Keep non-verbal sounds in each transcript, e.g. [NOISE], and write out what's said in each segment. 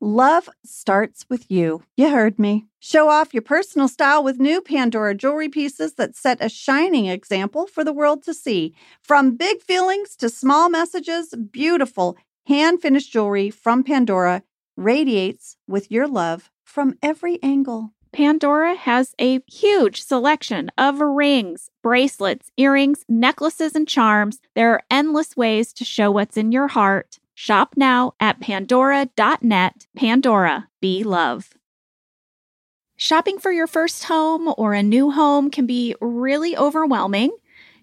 Love starts with you. You heard me. Show off your personal style with new Pandora jewelry pieces that set a shining example for the world to see. From big feelings to small messages, beautiful hand finished jewelry from Pandora radiates with your love from every angle. Pandora has a huge selection of rings, bracelets, earrings, necklaces, and charms. There are endless ways to show what's in your heart. Shop now at pandora.net. Pandora, be love. Shopping for your first home or a new home can be really overwhelming.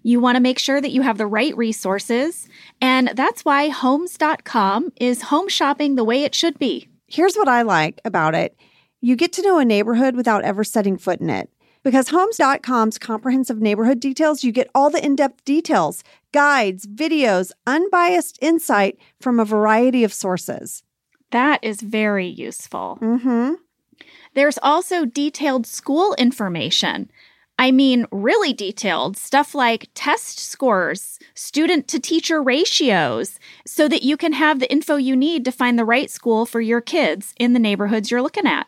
You want to make sure that you have the right resources, and that's why Homes.com is home shopping the way it should be. Here's what I like about it you get to know a neighborhood without ever setting foot in it. Because Homes.com's comprehensive neighborhood details, you get all the in depth details, guides, videos, unbiased insight from a variety of sources. That is very useful. Mm-hmm. There's also detailed school information. I mean, really detailed stuff like test scores, student to teacher ratios, so that you can have the info you need to find the right school for your kids in the neighborhoods you're looking at.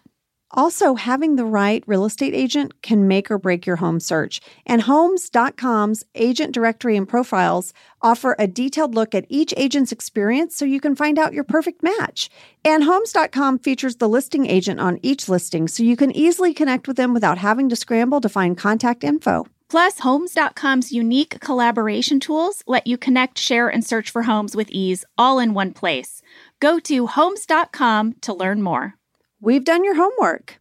Also, having the right real estate agent can make or break your home search. And Homes.com's agent directory and profiles offer a detailed look at each agent's experience so you can find out your perfect match. And Homes.com features the listing agent on each listing so you can easily connect with them without having to scramble to find contact info. Plus, Homes.com's unique collaboration tools let you connect, share, and search for homes with ease all in one place. Go to Homes.com to learn more. We've done your homework.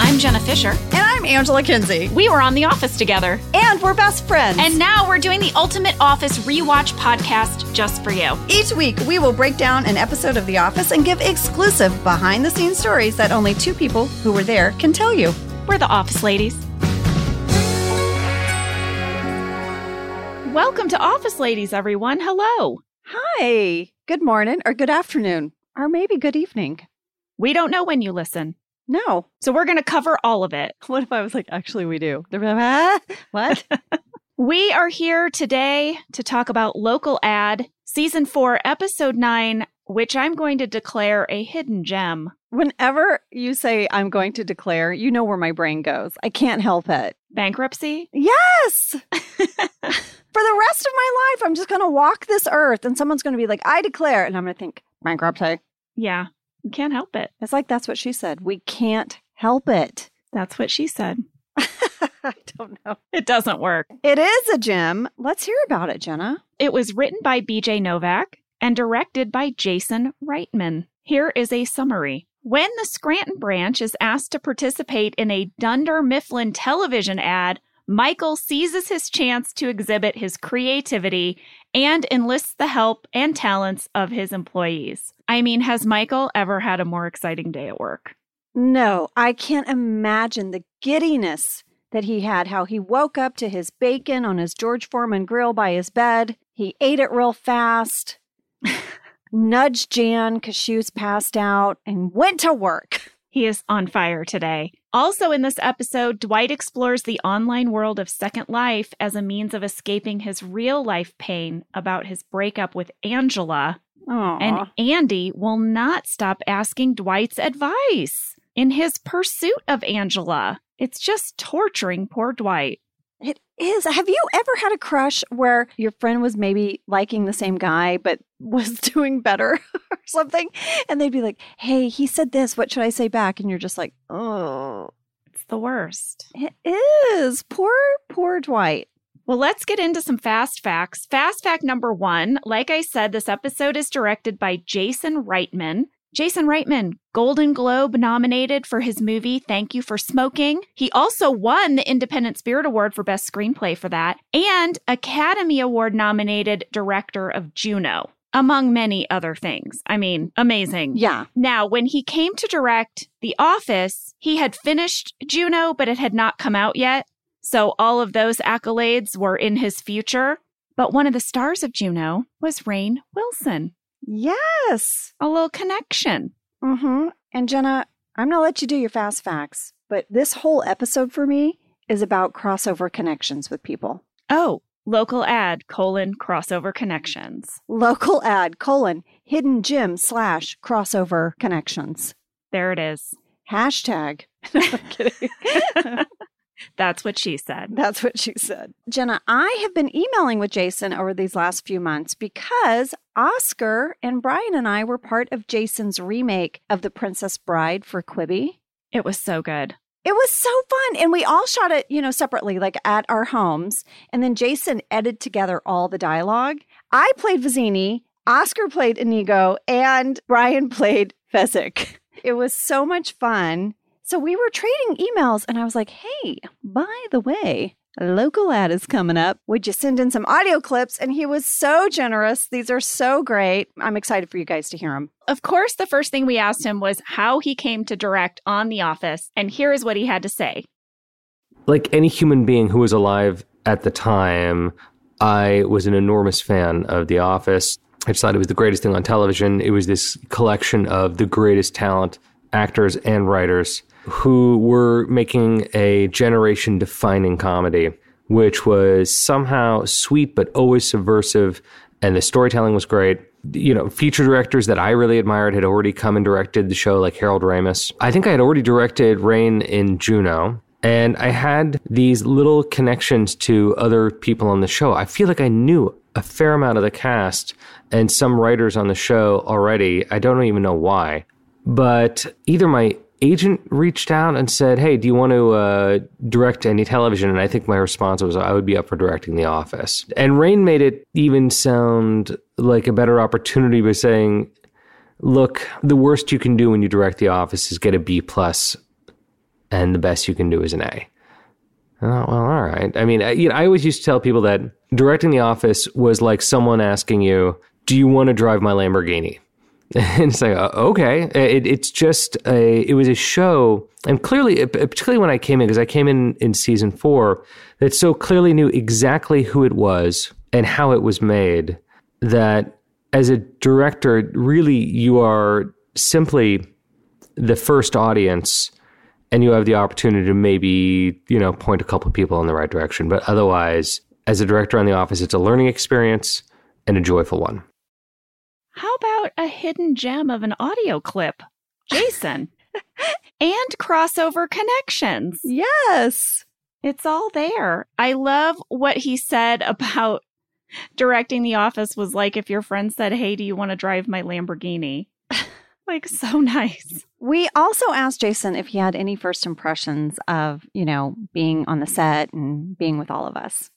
I'm Jenna Fischer. And I'm Angela Kinsey. We were on The Office together. And we're best friends. And now we're doing the Ultimate Office Rewatch podcast just for you. Each week, we will break down an episode of The Office and give exclusive behind the scenes stories that only two people who were there can tell you. We're the Office Ladies. Welcome to Office Ladies, everyone. Hello. Hi. Good morning or good afternoon or maybe good evening. We don't know when you listen. No. So we're going to cover all of it. What if I was like, actually, we do? What? [LAUGHS] [LAUGHS] we are here today to talk about Local Ad, Season 4, Episode 9, which I'm going to declare a hidden gem. Whenever you say I'm going to declare, you know where my brain goes. I can't help it. Bankruptcy? Yes. [LAUGHS] For the rest of my life, I'm just going to walk this earth and someone's going to be like, I declare. And I'm going to think, bankruptcy. Yeah. You can't help it. It's like that's what she said. We can't help it. That's what she said. [LAUGHS] I don't know. It doesn't work. It is a gem. Let's hear about it, Jenna. It was written by BJ Novak and directed by Jason Reitman. Here is a summary. When the Scranton branch is asked to participate in a Dunder Mifflin television ad, Michael seizes his chance to exhibit his creativity and enlists the help and talents of his employees. I mean, has Michael ever had a more exciting day at work? No, I can't imagine the giddiness that he had, how he woke up to his bacon on his George Foreman grill by his bed. He ate it real fast, [LAUGHS] nudged Jan because she was passed out, and went to work. He is on fire today. Also, in this episode, Dwight explores the online world of Second Life as a means of escaping his real life pain about his breakup with Angela. Aww. And Andy will not stop asking Dwight's advice in his pursuit of Angela. It's just torturing poor Dwight. Is. Have you ever had a crush where your friend was maybe liking the same guy but [LAUGHS] was doing better [LAUGHS] or something? And they'd be like, hey, he said this. What should I say back? And you're just like, oh, It's the worst. it is. Poor, poor Dwight. Well, let's get into some fast facts. Fast fact number one like I said, this episode is directed by Jason Reitman. Jason Reitman, Golden Globe nominated for his movie Thank You for Smoking. He also won the Independent Spirit Award for Best Screenplay for that, and Academy Award nominated director of Juno, among many other things. I mean, amazing. Yeah. Now, when he came to direct The Office, he had finished Juno, but it had not come out yet. So all of those accolades were in his future. But one of the stars of Juno was Rainn Wilson. Yes. A little connection. Mm-hmm. And Jenna, I'm going to let you do your fast facts, but this whole episode for me is about crossover connections with people. Oh, Local ad colon crossover connections. Local ad colon hidden gem slash crossover connections. There it is. Hashtag. [LAUGHS] No, I'm kidding. [LAUGHS] That's what she said. That's what she said. Jenna, I have been emailing with Jason over these last few months because Oscar and Brian and I were part of Jason's remake of The Princess Bride for Quibi. It was so good. It was so fun. And we all shot it, you know, separately, like at our homes. And then Jason edited together all the dialogue. I played Vizzini, Oscar played Inigo, and Brian [LAUGHS] played Fezzik. It was so much fun. So we were trading emails, and I was like, hey, by the way, a local ad is coming up. Would you send in some audio clips? And he was so generous. These are so great. I'm excited for you guys to hear them. Of course, the first thing we asked him was how he came to direct on The Office, and here is what he had to say. Like any human being who was alive at the time, I was an enormous fan of The Office. I just thought it was the greatest thing on television. It was this collection of the greatest talent, actors and writers who were making a generation defining comedy, which was somehow sweet but always subversive. And the storytelling was great. You know, feature directors that I really admired had already come and directed the show, like Harold Ramis. I think I had already directed Rainn in Juno. And I had these little connections to other people on the show. I feel like I knew a fair amount of the cast and some writers on the show already. I don't even know why. But either my agent reached out and said, "Hey, do you want to uh, direct any television?" And I think my response was, "I would be up for directing The Office." And Rainn made it even sound like a better opportunity by saying, "Look, the worst you can do when you direct The Office is get a B plus, and the best you can do is an A." Well, all right. I mean, I, you know, I always used to tell people that directing The Office was like someone asking you, "Do you want to drive my Lamborghini?" [LAUGHS] and it's like uh, okay. It, it's just a it was a show and clearly uh, particularly when i came in because i came in in season four that so clearly knew exactly who it was and how it was made that as a director really you are simply the first audience and you have the opportunity to maybe you know point a couple of people in the right direction. But otherwise as a director on the office it's a learning experience and a joyful one. How a hidden gem of an audio clip? Jason. [LAUGHS] and crossover connections. Yes. It's all there. I love what he said about directing The Office was like if your friend said, Hey, do you want to drive my Lamborghini? [LAUGHS] like, so nice. We also asked Jason if he had any first impressions of, you know, being on the set and being with all of us.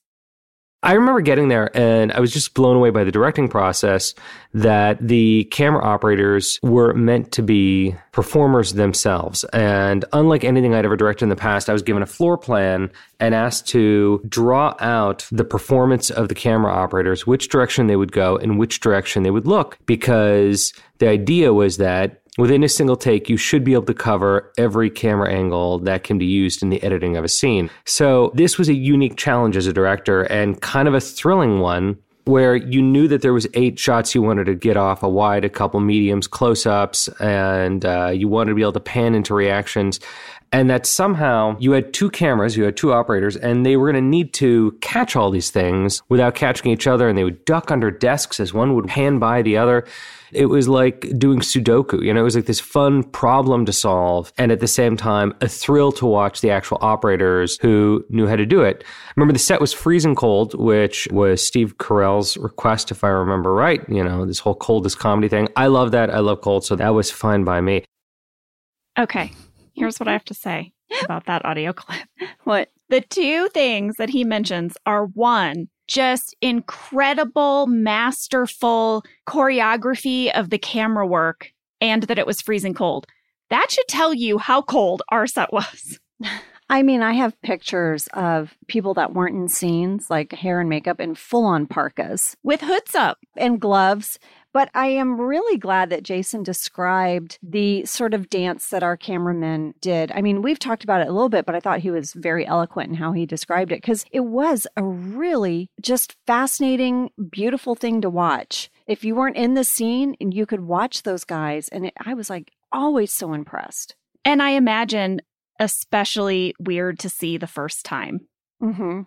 I remember getting there and I was just blown away by the directing process that the camera operators were meant to be performers themselves. And unlike anything I'd ever directed in the past, I was given a floor plan and asked to draw out the performance of the camera operators, which direction they would go and which direction they would look. Because the idea was that Within a single take, you should be able to cover every camera angle that can be used in the editing of a scene. So, this was a unique challenge as a director and kind of a thrilling one where you knew that there was eight shots you wanted to get off a wide, a couple mediums, close ups, and uh, you wanted to be able to pan into reactions. And that somehow you had two cameras, you had two operators, and they were going to need to catch all these things without catching each other. And they would duck under desks as one would pan by the other. It was like doing Sudoku. You know, it was like this fun problem to solve. And at the same time, a thrill to watch the actual operators who knew how to do it. Remember, the set was freezing cold, which was Steve Carell's request, if I remember right. You know, this whole coldest comedy thing. I love that. I love cold. So that was fine by me. Okay. Here's what I have to say about that audio [LAUGHS] clip. What? The two things that he mentions are one, just incredible, masterful choreography of the camera work and that it was freezing cold. That should tell you how cold our set was. [LAUGHS] I mean, I have pictures of people that weren't in scenes, like hair and makeup, in full on parkas with hoods up and gloves. But I am really glad that Jason described the sort of dance that our cameramen did. I mean, we've talked about it a little bit, but I thought he was very eloquent in how he described it because it was a really just fascinating, beautiful thing to watch. If you weren't in the scene and you could watch those guys, and it, I was like always so impressed. And I imagine especially weird to see the first time. Mm-hmm.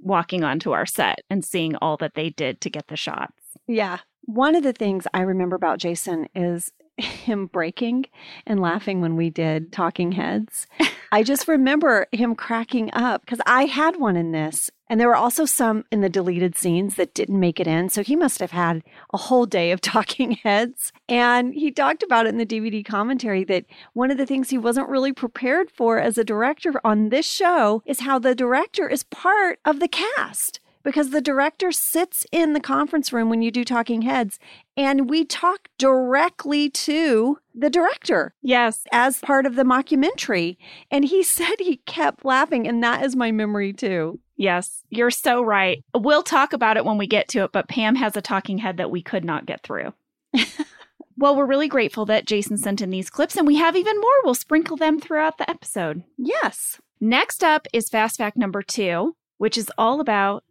walking onto our set and seeing all that they did to get the shots. Yeah. One of the things I remember about Jason is [LAUGHS] him breaking and laughing when we did Talking Heads. I just [LAUGHS] remember him cracking up because I had one in this. And there were also some in the deleted scenes that didn't make it in. So he must have had a whole day of [LAUGHS] talking heads. And he talked about it in the DVD commentary that one of the things he wasn't really prepared for as a director on this show is how the director is part of the cast because the director sits in the conference room when you do talking heads and we talk directly to the director. Yes. As part of the mockumentary. And he [LAUGHS] said he kept laughing, and that is my memory too. Yes, you're so right. We'll talk about it when we get to it, but Pam has a talking head that we could not get through. [LAUGHS] well, we're really grateful that Jason sent in these clips, and we have even more. We'll sprinkle them throughout the episode. Yes. Next up is Fast Fact number two, which is all about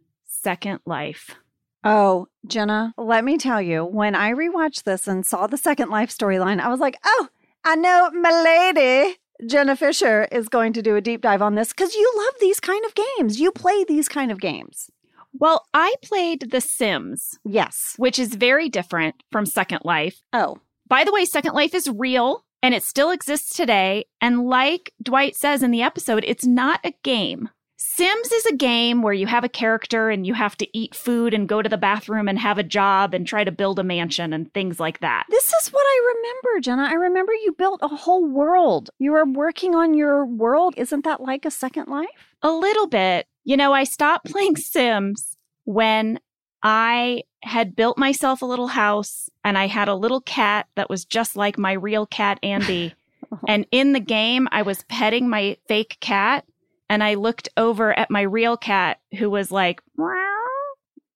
Second Life. Oh, Jenna, let me tell you, when I rewatched this and saw the Second Life storyline, I was like, oh, I know my lady, Jenna Fischer is going to do a deep dive on this because you love these kind of games. You play these kind of games. Well, I played The Sims, Yes. which is very different from Second Life. Oh, By the way, Second Life is real and it still exists today. And like Dwight says in the episode, it's not a game. Sims is a game where you have a character and you have to eat food and go to the bathroom and have a job and try to build a mansion and things like that. this is what I remember, Jenna. I remember you built a whole world. You were working on your world. Isn't that like a Second Life? A little bit. You know, I stopped [LAUGHS] playing Sims when I had built myself a little house and I had a little cat that was just like my real cat, Andy. [LAUGHS] and in the game, I was petting my fake cat and I looked over at my real cat who was like, "Meow."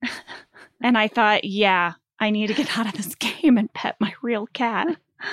[LAUGHS] and I thought, yeah, I need to get out of this [LAUGHS] game and pet my real cat. [LAUGHS]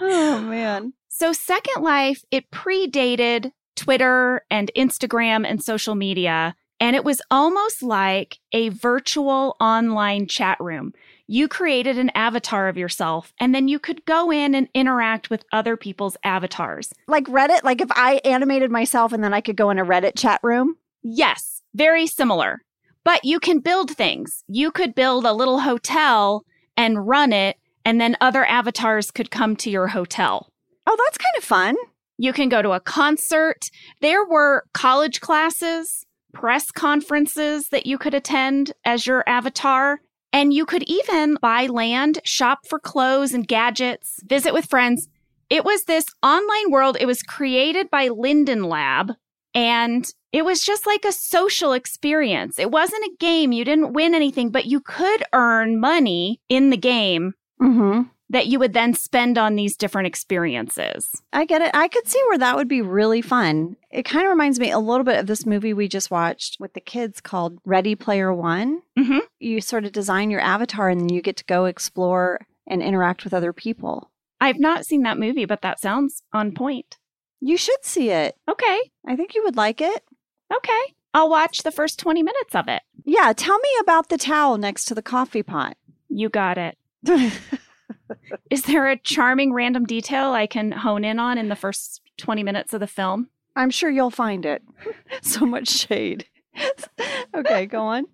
Oh, man. So, Second Life, it predated Twitter and Instagram and social media. And it was almost like a virtual online chat room. You created an avatar of yourself, and then you could go in and interact with other people's avatars. Like Reddit, like if I animated myself and then I could go in a Reddit chat room. Yes, very similar. But you can build things. You could build a little hotel and run it, and then other avatars could come to your hotel. Oh, that's kind of fun. You can go to a concert. There were college classes, press conferences that you could attend as your avatar. And you could even buy land, shop for clothes and gadgets, visit with friends. It was this online world. It was created by Linden Lab and it was just like a social experience. It wasn't a game. You didn't win anything, but you could earn money in the game Mm-hmm. That you would then spend on these different experiences. I get it. I could see where that would be really fun. It kind of reminds me a little bit of this movie we just watched with the kids called Ready Player One. Mhm. You sort of design your avatar and then you get to go explore and interact with other people. I've not seen that movie, but that sounds on point. You should see it. Okay. I think you would like it. Okay. I'll watch the first 20 minutes of it. Yeah, tell me about the towel next to the coffee pot. You got it. [LAUGHS] [LAUGHS] Is there a charming random detail I can hone in on in the first 20 minutes of the film? I'm sure you'll find it. [LAUGHS] so much shade. [LAUGHS] okay, go on.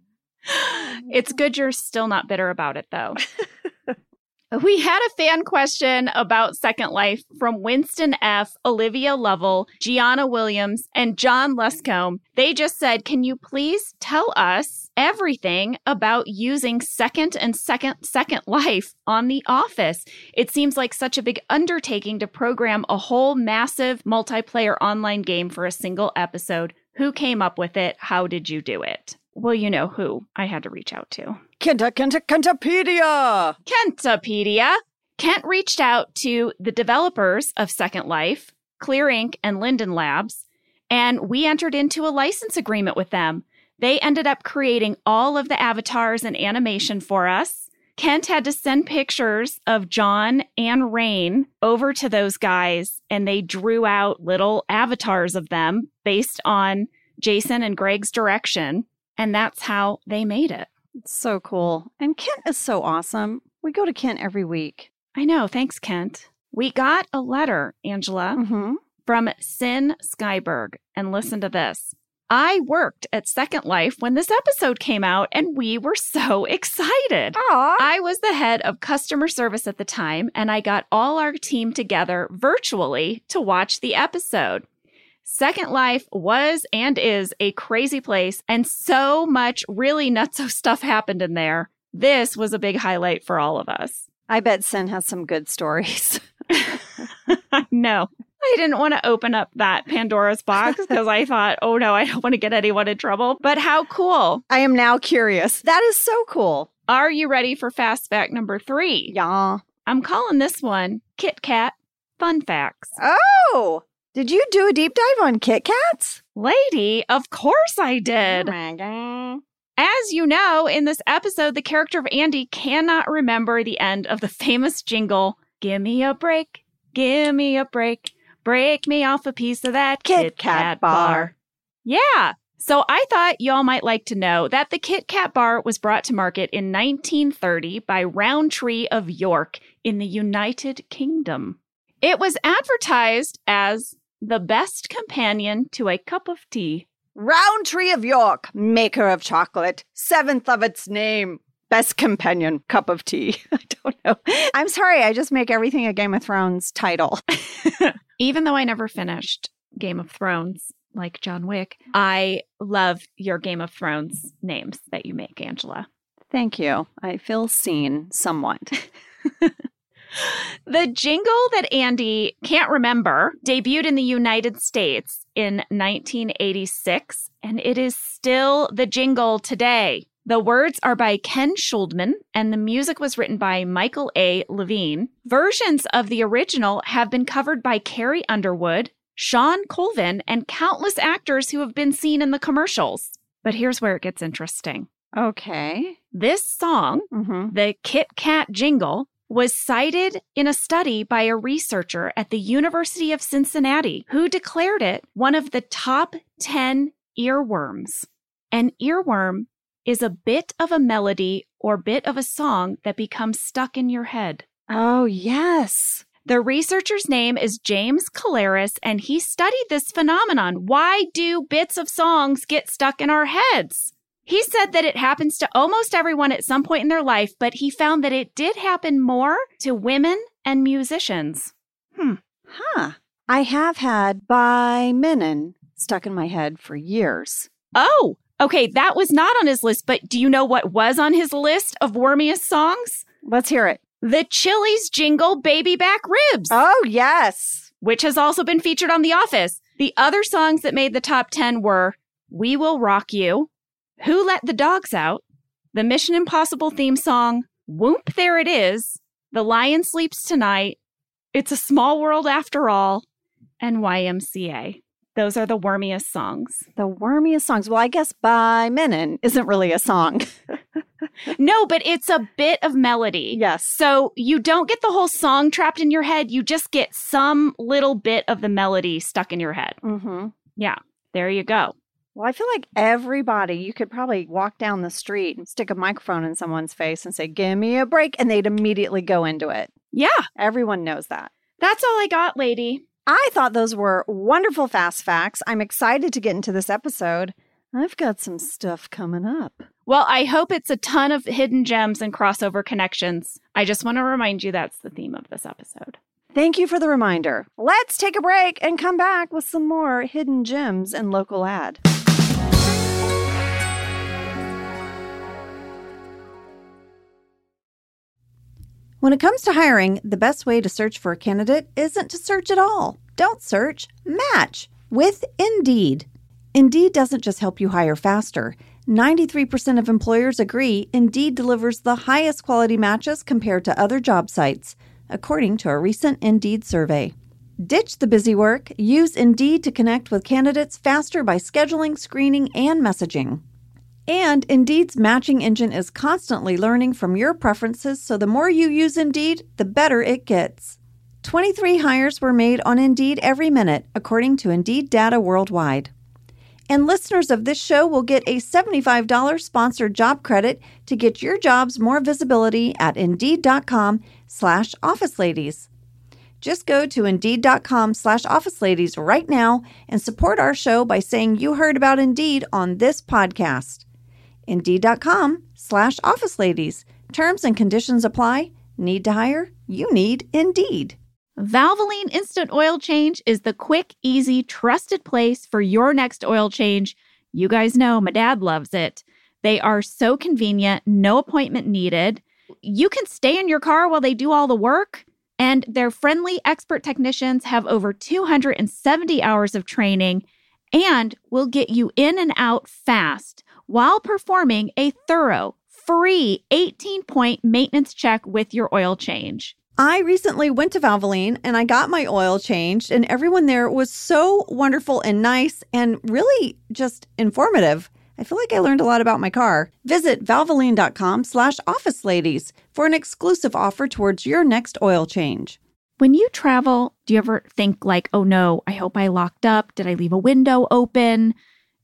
It's good you're still not bitter about it, though. We had a fan question about Second Life from Winston F., Olivia Lovell, Gianna Williams, and John Luscombe. They just said, Can you please tell us everything about using Second and Second Second Life on The Office? It seems like such a big undertaking to program a whole massive multiplayer online game for a single episode. Who came up with it? How did you do it? Well, you know who I had to reach out to. Kenta, Kenta, Kentapedia. Kentapedia. Kent reached out to the developers of Second Life, Clear Inc., and Linden Labs, and we entered into a license agreement with them. They ended up creating all of the avatars and animation for us. Kent had to send pictures of John and Rainn over to those guys, and they drew out little avatars of them based on Jason and Greg's direction. And that's how they made it. It's so cool. And Kent is so awesome. We go to Kent every week. I know. Thanks, Kent. We got a letter, Angela, Mm-hmm. from Sin Skyberg. And listen to this I worked at Second Life when this episode came out, and we were so [LAUGHS] excited. Aw. I was the head of customer service at the time, and I got all our team together virtually to watch the episode. Second Life was and is a crazy place, and so much really nutso stuff happened in there. This was a big highlight for all of us. I bet Sin has some good stories. [LAUGHS] [LAUGHS] no, I didn't want to open up that Pandora's box [LAUGHS] because I thought, oh no, I don't want to get anyone in trouble. But how cool. I am now curious. That is so cool. Are you ready for fast fact number three? Yeah. I'm calling this one Kit Kat Fun Facts. Oh, did you do a deep dive on Kit Kats? Lady, of course I did. Oh my God. As you know, in this episode, the character of Andy cannot remember the end of the famous jingle Give me a break, give me a break, break me off a piece of that Kit Kit, Kat Kat, bar. bar. Yeah. So I thought y'all might like to know that the Kit Kat bar was brought to market in 1930 by Rowntree of York in the United Kingdom. It was advertised as the best companion to a cup of tea. Rowntree of York, maker of chocolate, seventh of its name, best companion, cup of tea. [LAUGHS] I don't know. I'm sorry, I just make everything a Game of Thrones title. [LAUGHS] Even though I never finished Game of Thrones like John Wick, I love your Game of Thrones names that you make, Angela. Thank you. I feel seen somewhat. [LAUGHS] The jingle that Andy can't remember debuted in the United States in 1986, and it is still the jingle today. The words are by Ken Schuldman, and the music was written by Michael A. Levine. Versions of the original have been covered by Carrie Underwood, Shawn Colvin, and countless actors who have been seen in the commercials. But here's where it gets interesting. Okay. This song Mm-hmm. the Kit Kat jingle was cited in a study by a researcher at the University of Cincinnati who declared it one of the top 10 earworms. An earworm is a bit of a melody or bit of a song that becomes stuck in your head. Oh, yes. The researcher's name is James Kellaris, and he studied this phenomenon. Why do bits of songs get stuck in our heads? He said that it happens to almost everyone at some point in their life, but he found that it did happen more to women and musicians. Hmm. Huh. I have had by Menon stuck in my head for years. Oh, okay, that was not on his list, but do you know what was on his list of wormiest songs? Let's hear it. The Chili's jingle Baby Back Ribs. Oh, yes. which has also been featured on The Office. The other songs that made the top 10 were We Will Rock You, Who Let the Dogs Out, the Mission Impossible theme song, Whoop There It Is, The Lion Sleeps Tonight, It's a Small World After All, and YMCA. Those are the wormiest songs. The wormiest songs. Well, I guess by Menon isn't really a song. [LAUGHS] No, but it's a bit of melody. yes. So you don't get the whole song trapped in your head. You just get some little bit of the melody stuck in your head. Mm-hmm. Yeah, there you go. Well, I feel like everybody, you could probably walk down the street and stick a microphone in someone's face and say, Give me a break. And they'd immediately go into it. Yeah, Everyone knows that. that's all I got, lady. I thought those were wonderful fast facts. I'm excited to get into this episode. I've got some stuff coming up. Well, I hope it's a ton of hidden gems and crossover connections. I just want to remind you that's the theme of this episode. Thank you for the reminder. Let's take a break and come back with some more hidden gems and local ad. When it comes to hiring, the best way to search for a candidate isn't to search at all. Don't search, match with Indeed. Indeed doesn't just help you hire faster. 93% of employers agree Indeed delivers the highest quality matches compared to other job sites, according to a recent Indeed survey. Ditch the busy work. Use Indeed to connect with candidates faster by scheduling, screening, and messaging. And Indeed's matching engine is constantly learning from your preferences, so the more you use Indeed, the better it gets. 23 hires were made on Indeed every minute, according to Indeed data worldwide. And listeners of this show will get a $75 sponsored job credit to get your jobs more visibility at Indeed.com slash Office Ladies. Just go to Indeed.com slash Office Ladies right now and support our show by saying you heard about Indeed on this podcast. Indeed.com slash Office Ladies. Terms and conditions apply. Need to hire? You need Indeed. Valvoline Instant Oil Change is the quick, easy, trusted place for your next oil change. You guys know my dad loves it. They are so convenient, no appointment needed. You can stay in your car while they do all the work. And their friendly expert technicians have over 270 hours of training and will get you in and out fast while performing a thorough, free 18 point maintenance check with your oil change. I recently went to Valvoline and I got my oil changed, and everyone there was so wonderful and nice and really just informative. I feel like I learned a lot about my car. Visit valvoline.com slash office ladies for an exclusive offer towards your next oil change. When you travel, do you ever think, like, oh no, I hope I locked up? Did I leave a window open?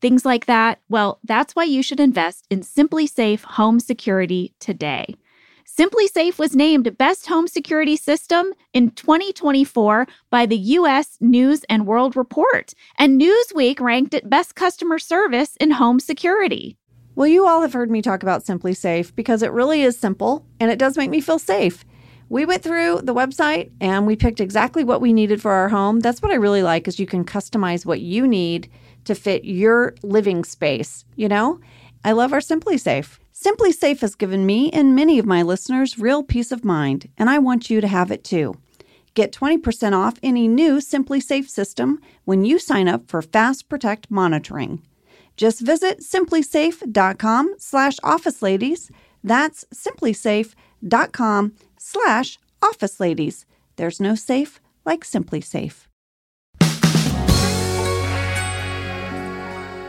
Things like that. Well, that's why you should invest in SimpliSafe Home Security today. SimpliSafe was named Best Home Security System in 2024 by the US News and World Report, and Newsweek ranked it Best Customer Service in Home Security. Well, you all have heard me talk about SimpliSafe because it really is simple and it does make me feel safe. We went through the website and we picked exactly what we needed for our home. That's what I really like is you can customize what you need to fit your living space, you know? I love our SimpliSafe. Simply Safe has given me and many of my listeners real peace of mind, and I want you to have it too. Get 20% off any new SimpliSafe system when you sign up for Fast Protect monitoring. Just visit simplisafe.com slash office ladies. That's simplisafe.com slash office ladies. There's no safe like SimpliSafe.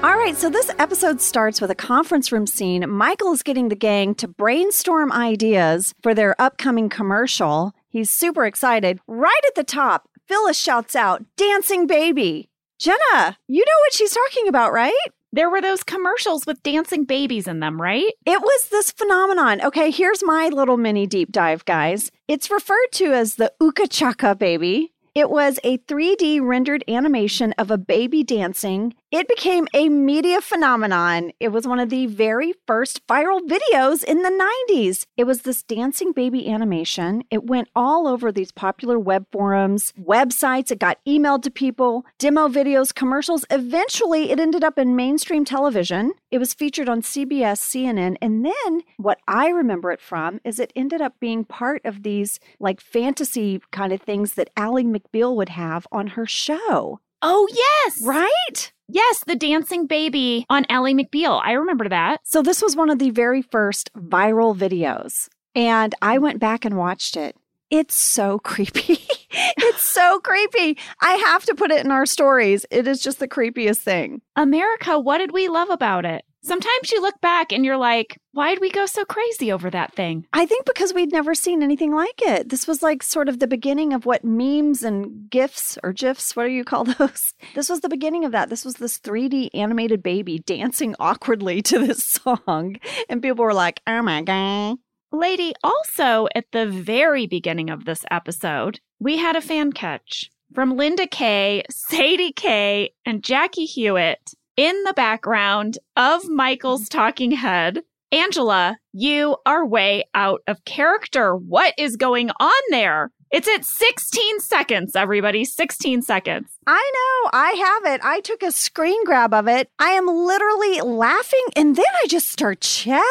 All right, so this episode starts with a conference room scene. Michael is getting the gang to brainstorm ideas for their upcoming commercial. He's super excited. Right at the top, Phyllis shouts out, Dancing Baby. Jenna, you know what she's talking about, right? There were those commercials with dancing babies in them, right? It was this phenomenon. Okay, here's my little mini deep dive, guys. It's referred to as the Ooga Chaka baby. It was a 3D rendered animation of a baby dancing. It became a media phenomenon. It was one of the very first viral videos in the 90s. It was this dancing baby animation. It went all over these popular web forums, websites. It got emailed to people, demo videos, commercials. Eventually, it ended up in mainstream television. It was featured on CBS, CNN. And then what I remember it from is it ended up being part of these like fantasy kind of things that Ally McBeal would have on her show. Oh, yes. Right? Yes, the dancing baby on Ally McBeal. I remember that. So, this was one of the very first viral videos. And I went back and watched it. It's so [LAUGHS] creepy. it's so creepy. I have to put it in our stories. It is just the creepiest thing. America, what did we love about it? Sometimes you look back and you're like, why did we go so crazy over that thing? I think because we'd never seen anything like it. This was like sort of the beginning of what memes and GIFs or GIFs, what do you call [LAUGHS] those? This was the beginning of that. This was this 3D animated baby dancing [LAUGHS] awkwardly to this song. And people were like, oh my God. Lady, also at the very beginning of this episode, we had a fan catch from Linda Kay, Sadie Kay, and Jackie Hewitt in the background of Michael's talking head. Angela, you are way out of character. What is going on there? It's at 16 seconds, everybody. 16 seconds. I know. I have it. I took a screen grab of it. I am literally laughing and then I just start chatting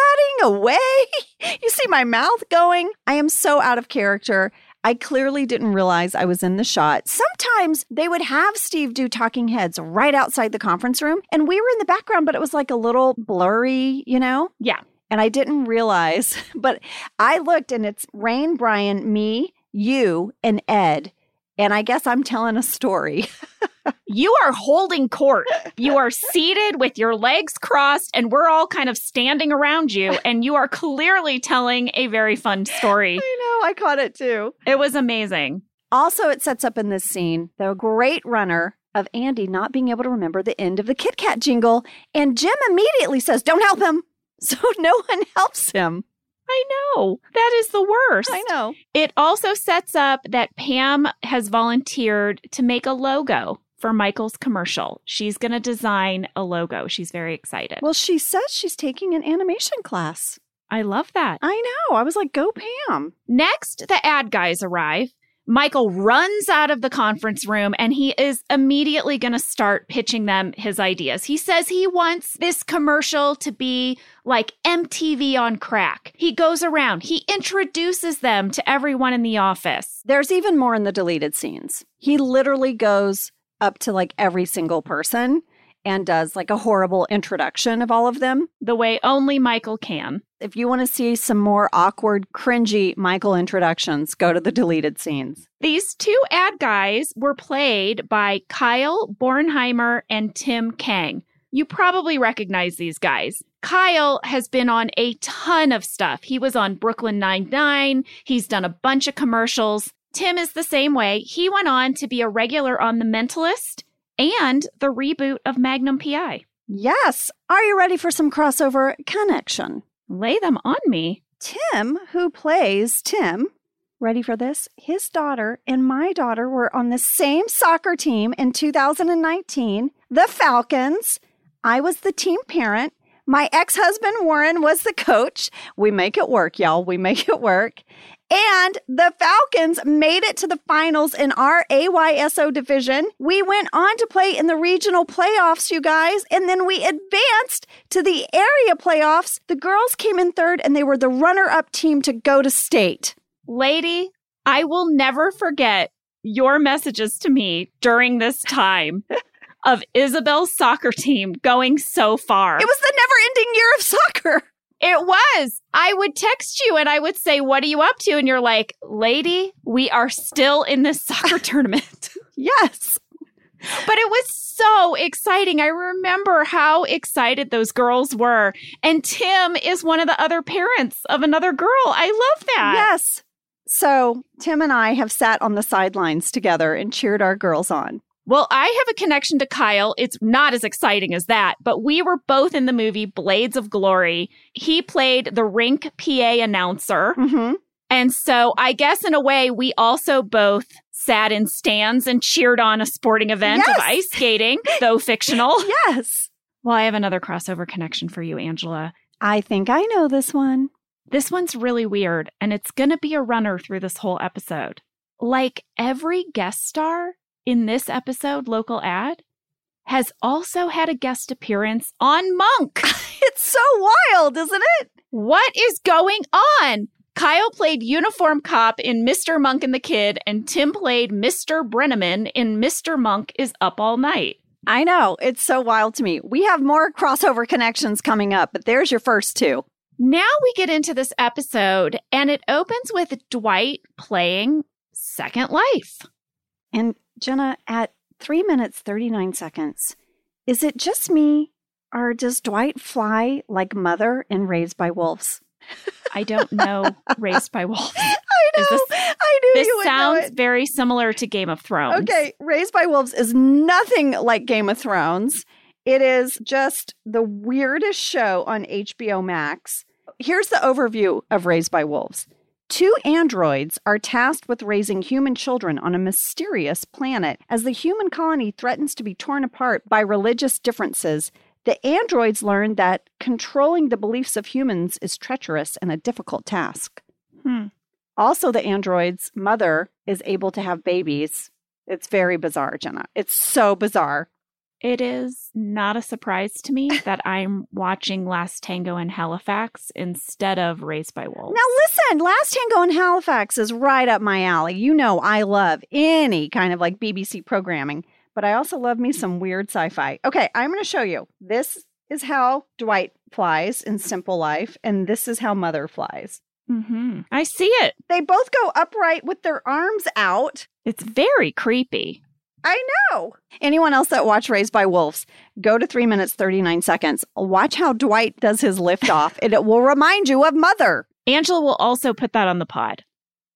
away. [LAUGHS] you see my mouth going. I am so out of character. I clearly didn't realize I was in the shot. Sometimes they would have Steve do talking heads right outside the conference room, and we were in the background, but it was like a little blurry, you know? Yeah. And I didn't realize, [LAUGHS] but I looked and it's Rainn, Brian, me, you, and Ed. And I guess I'm telling a story. [LAUGHS] you are holding court. You are seated with your legs crossed, and we're all kind of standing around you. And you are clearly telling a very fun story. I know. I caught it too. It was amazing. Also, it sets up in this scene the great runner of Andy not being able to remember the end of the Kit Kat jingle. And Jim immediately says, Don't help him. [LAUGHS] So no one helps him. I know. That is the worst. I know. It also sets up that Pam has volunteered to make a logo for Michael's commercial. She's going to design a logo. She's very excited. Well, she says she's taking an animation class. I love that. I know. I was like, go Pam. Next, the ad guys arrive. Michael runs out of the conference room and he is immediately going to start pitching them his ideas. He says he wants this commercial to be like MTV on crack. He goes around, he introduces them to everyone in the office. There's even more in the deleted scenes. He literally goes up to like every single person and does like a horrible introduction of all of them. The way only Michael can. If you want to see some more awkward, cringy Michael introductions, go to the deleted scenes. These two ad guys were played by Kyle Bornheimer and Tim Kang. You probably recognize these guys. Kyle has been on a ton of stuff. He was on Brooklyn Nine-Nine. He's done a bunch of commercials. Tim is the same way. He went on to be a regular on The Mentalist and the reboot of Magnum PI. Yes. Are you ready for some crossover connection? Lay them on me. Tim, who plays Tim, ready for this? His daughter and my daughter were on the same soccer team in 2019, the Falcons. I was the team parent. My ex husband Warren was the coach. We make it work, y'all. We make it work. And the Falcons made it to the finals in our AYSO division. We went on to play in the regional playoffs, you guys, and then we advanced to the area playoffs. The girls came in third and they were the runner up team to go to state. Lady, I will never forget your messages to me during this time [LAUGHS] of Isabel's soccer team going so far. It was the never ending year of soccer. It was. I would text you and I would say, What are you up to? And you're like, Lady, we are still in this soccer [LAUGHS] tournament. yes. But it was so exciting. I remember how excited those girls were. And Tim is one of the other parents of another girl. I love that. Yes. So Tim and I have sat on the sidelines together and cheered our girls on. Well, I have a connection to Kyle. It's not as exciting as that, but we were both in the movie Blades of Glory. He played the rink PA announcer. Mm-hmm. And so I guess in a way, we also both sat in stands and cheered on a sporting event Yes. of ice skating, though fictional. [LAUGHS] Yes. Well, I have another crossover connection for you, Angela. I think I know this one. This one's really weird, and it's going to be a runner through this whole episode. Like every guest star in this episode, Local Ad, has also had a guest appearance on Monk. [LAUGHS] It's so wild, isn't it? what is going on? Kyle played Uniform Cop in Mr. Monk and the Kid, and Tim played Mr. Brenneman in Mr. Monk is Up All Night. I know. It's so wild to me. We have more crossover connections coming up, but there's your first two. Now we get into this episode, and it opens with Dwight playing Second Life. And Jenna, at three minutes, 39 seconds, is it just me or does Dwight fly like Mother in Raised by Wolves? I don't know Raised by Wolves. [LAUGHS] I know. this- I knew This you would know sounds very similar to Game of Thrones. Okay, Raised by Wolves is nothing like Game of Thrones. It is just the weirdest show on HBO Max. Here's the overview of Raised by Wolves. Two androids are tasked with raising human children on a mysterious planet. As the human colony threatens to be torn apart by religious differences, the androids learn that controlling the beliefs of humans is treacherous and a difficult task. Hmm. Also, the android's mother is able to have babies. It's very bizarre, Jenna. It's so bizarre. It is not a surprise to me [LAUGHS] that I'm watching Last Tango in Halifax instead of Raised by Wolves. Now, listen, Last Tango in Halifax is right up my alley. You know, I love any kind of like BBC programming, but I also love me some weird sci fi. Okay, I'm going to show you. This is how Dwight flies in Simple Life, and this is how Mother flies. hmm I see it. They both go upright with their arms out. It's very creepy. I know. Anyone else that watched Raised by Wolves, go to three minutes, 39 seconds. Watch how Dwight does his liftoff, [LAUGHS] and it will remind you of Mother. Angela will also put that on the pod.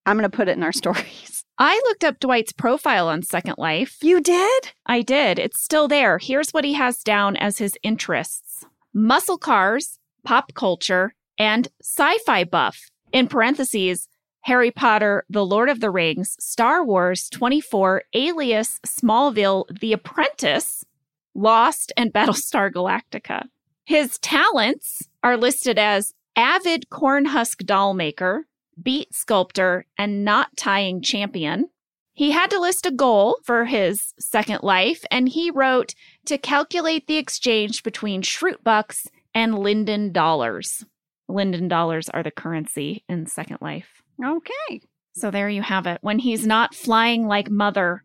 I'm going to put it in our [LAUGHS] stories. I looked up Dwight's profile on Second Life. You did? I did. It's still there. Here's what he has down as his interests muscle cars, pop culture, and sci fi buff. In parentheses, Harry Potter, The Lord of the Rings, Star Wars 24, Alias, Smallville, The Apprentice, Lost, and [LAUGHS] Battlestar Galactica. His talents are listed as avid cornhusk doll maker, beat sculptor, and knot tying champion. He had to list a goal for his second life, and he wrote to calculate the exchange between Schrute bucks and Linden dollars. Linden dollars are the currency in Second Life. Okay. So there you have it. When he's not flying like mother,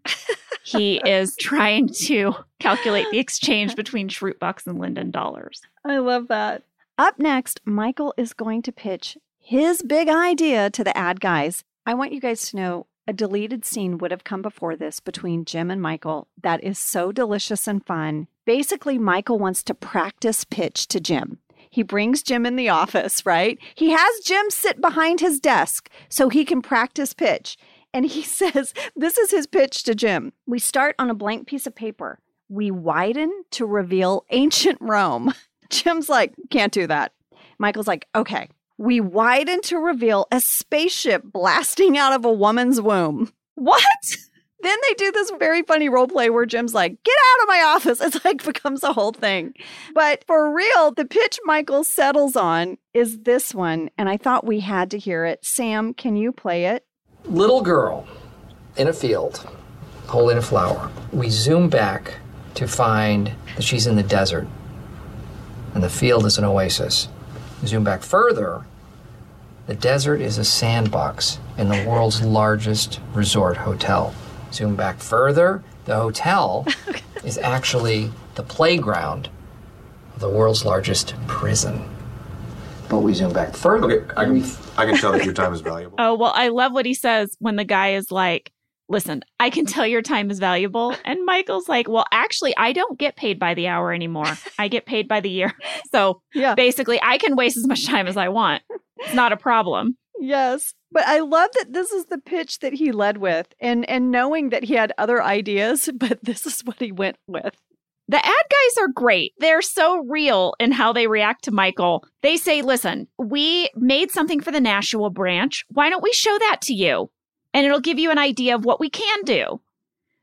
he [LAUGHS] is trying to calculate the exchange between Schrute bucks and Linden dollars. I love that. Up next, Michael is going to pitch his big idea to the ad guys. I want you guys to know a deleted scene would have come before this between Jim and Michael that is so delicious and fun. Basically, Michael wants to practice pitch to Jim. He brings Jim in the office, right? He has Jim sit behind his desk so he can practice pitch. And he [LAUGHS] says, This is his pitch to Jim. We start on a blank piece of paper. We widen to reveal ancient Rome. [LAUGHS] Jim's like, Can't do that. Michael's like, Okay. We widen to reveal a spaceship blasting out of a woman's womb. [LAUGHS] What? Then they do this very funny role play where Jim's like, get out of my office. [LAUGHS] It's like becomes a whole thing. But for real, the pitch Michael settles on is this one. And I thought we had to hear it. Sam, can you play it? Little girl in a field holding a flower. We zoom back to find that she's in the desert and the field is an oasis. We zoom back further. The desert is a sandbox in the world's largest resort hotel zoom back further, the hotel [LAUGHS] is actually the playground of the world's largest prison. But we zoom back further. Okay, I can, I can tell that your [LAUGHS] time is valuable. Oh, well, I love what he says when the guy is like, listen, I can tell your time is valuable. And Michael's like, well, actually, I don't get paid by the hour anymore. I get paid by the year. [LAUGHS] So Yeah. basically, I can waste as much time as I want. It's not a problem. Yes. But I love that this is the pitch that he led with and and knowing that he had other ideas, [LAUGHS] but this is what he went with. The ad guys are great. They're so real in how they react to Michael. They say, listen, we made something for the Nashua branch. Why don't we show that to you? And it'll give you an idea of what we can do.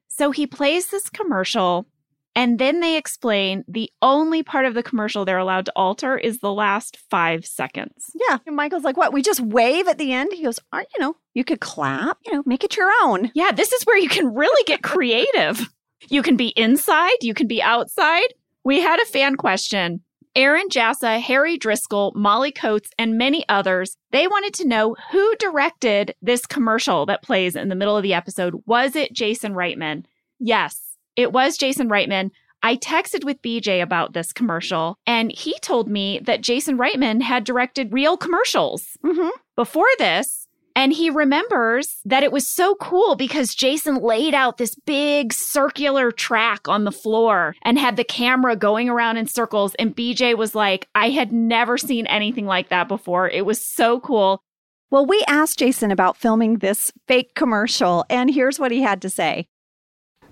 So he plays this commercial, and then they explain the only part of the commercial they're allowed to alter is the last five seconds. Yeah. And Michael's like, what? We just wave at the end? He goes, Aren't you know, you could clap, you know, make it your own. Yeah, this is where you can really get creative. you can be inside, you can be outside. We had a fan question. Aaron Jassa, Harry Driscoll, Molly Coates, and many others, they wanted to know who directed this commercial that plays in the middle of the episode. Was it Jason Reitman? Yes, it was Jason Reitman. I texted with BJ about this commercial, and he told me that Jason Reitman had directed real commercials Mm-hmm. before this. And he remembers that it was so cool because Jason laid out this big circular track on the floor and had the camera going around in circles. And BJ was like, I had never seen anything like that before. It was so cool. Well, we asked Jason about filming this fake commercial, and here's what he had to say.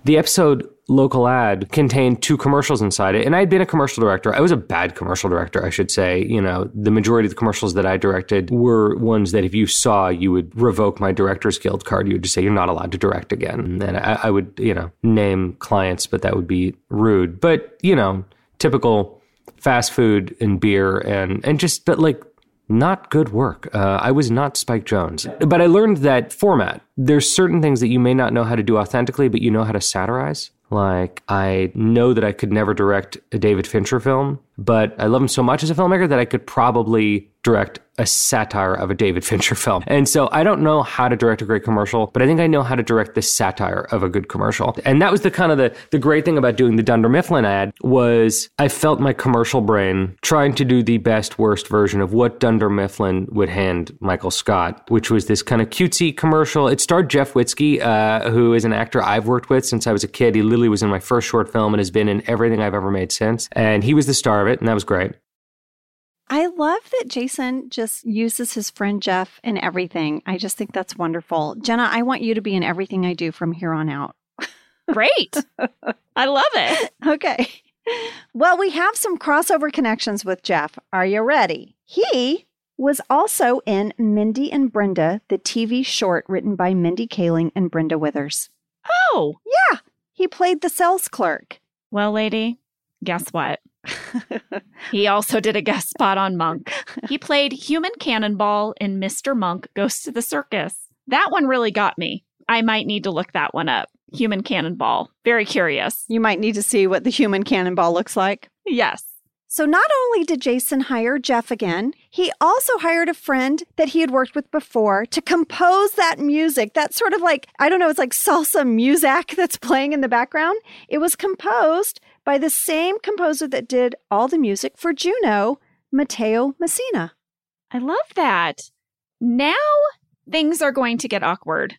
The episode local ad contained two commercials inside it and i'd been a commercial director. I was a bad commercial director i should say. You know the majority of the commercials that i directed were ones that if you saw you would revoke my directors guild card. You would just say you're not allowed to direct again. And I, I would you know name clients but that would be rude. But you know typical fast food and beer and and just but like not good work. Uh, I was not Spike Jonze. But I learned that format. There's certain things that you may not know how to do authentically, but you know how to satirize. Like, I know that I could never direct a David Fincher film, but I love him so much as a filmmaker that I could probably direct a satire of a David Fincher [LAUGHS] film. And so I don't know how to direct a great commercial, but I think I know how to direct the satire of a good commercial. And that was the kind of the, the great thing about doing the Dunder Mifflin ad was I felt my commercial brain trying to do the best worst version of what Dunder Mifflin would hand Michael Scott, which was this kind of cutesy commercial. It starred Jeff Witzke, uh, who is an actor I've worked with since I was a kid. He literally was in my first short film and has been in everything I've ever made since. And he was the star of it, and that was great. I love that Jason just uses his friend Jeff in everything. I just think that's wonderful. Jenna, I want you to be in everything I do from here on out. Great. I love it. [LAUGHS] Okay. Well, we have some crossover connections with Jeff. Are you ready? He was also in Mindy and Brenda, the TV short written by Mindy Kaling and Brenda Withers. Oh, Yeah. He played the sales clerk. well, lady, guess what? [LAUGHS] He also did a guest spot on Monk. He played Human Cannonball in Mr. Monk Goes to the Circus. That one really got me. I might need to look that one up. Human Cannonball. Very curious. You might need to see what the human cannonball looks like. Yes. So, not only did Jason hire Jeff again, he also hired a friend that he had worked with before to compose that music. That sort of like, I don't know, it's like salsa music [LAUGHS] that's playing in the background. It was composed by the same composer that did all the music for Juno, Mateo Messina. I love that. Now things are going to get awkward.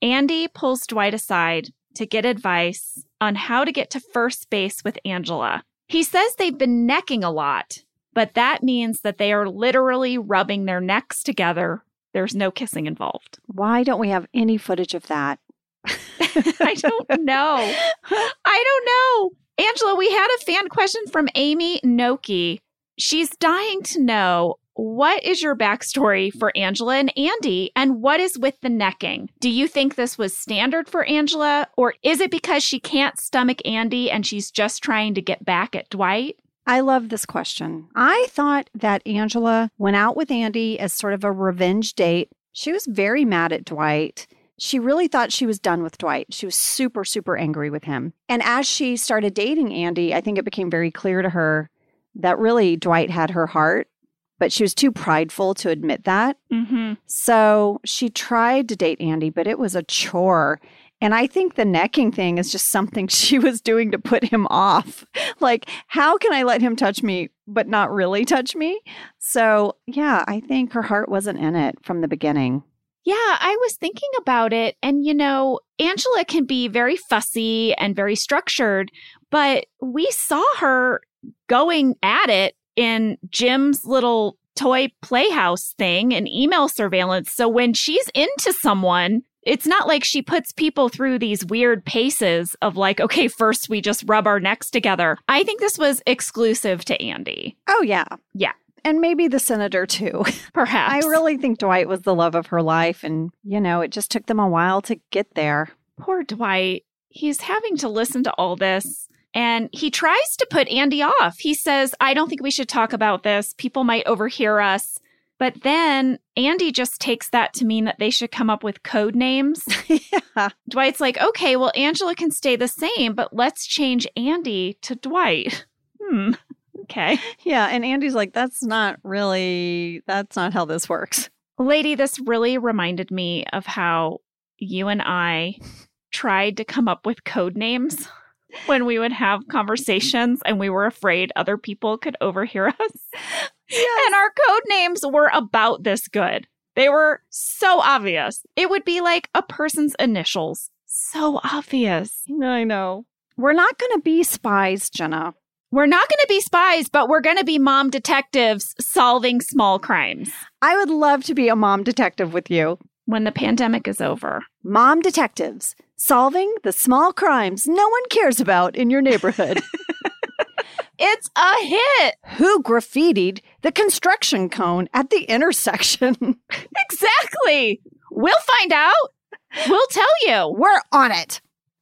Andy pulls Dwight aside to get advice on how to get to first base with Angela. He says they've been necking a lot, but that means that they are literally rubbing their necks together. There's no kissing involved. Why don't we have any footage of that? [LAUGHS] I don't know. [LAUGHS] I don't know. Angela, we had a fan question from Amy Noki. She's dying to know what is your backstory for Angela and Andy, and what is with the necking? Do you think this was standard for Angela, or is it because she can't stomach Andy and she's just trying to get back at Dwight? I love this question. I thought that Angela went out with Andy as sort of a revenge date. She was very mad at Dwight. She really thought she was done with Dwight. She was super, super angry with him. And as she started dating Andy, I think it became very clear to her that really Dwight had her heart, but she was too prideful to admit that. Mm-hmm. So she tried to date Andy, but it was a chore. And I think the necking thing is just something [LAUGHS] she was doing to put him off. [LAUGHS] Like, how can I let him touch me, but not really touch me? So, yeah, I think her heart wasn't in it from the beginning. Yeah, I was thinking about it. And, you know, Angela can be very fussy and very structured, but we saw her going at it in Jim's little toy playhouse thing and email surveillance. So when she's into someone, it's not like she puts people through these weird paces of like, okay, first we just rub our necks together. I think this was exclusive to Andy. Oh, yeah. Yeah. And maybe the senator, too. [LAUGHS] Perhaps. I really think Dwight was the love of her life. And, you know, it just took them a while to get there. Poor Dwight. He's having to listen to all this. And he tries to put Andy off. He says, I don't think we should talk about this. People might overhear us. But then Andy just takes that to mean that they should come up with code names. [LAUGHS] yeah. Dwight's like, okay, well, Angela can stay the same, but let's change Andy to Dwight. [LAUGHS] Hmm. Okay. [LAUGHS] Yeah. And Andy's like, that's not really, that's not how this works. Lady, this really reminded me of how you and I tried to come up with code names when we would have conversations and we were afraid other people could overhear [LAUGHS] us. Yes. And our code names were about this good. They were so obvious. It would be like a person's initials. So obvious. I know. We're not going to be spies, Jenna. We're not going to be spies, but we're going to be mom detectives solving small crimes I would love to be a mom detective with you. when the pandemic is over. Mom detectives solving the small crimes no one cares about in your neighborhood. [LAUGHS] [LAUGHS] It's a hit. Who graffitied the construction cone at the intersection? [LAUGHS] Exactly. We'll find out. We'll tell you. We're on it.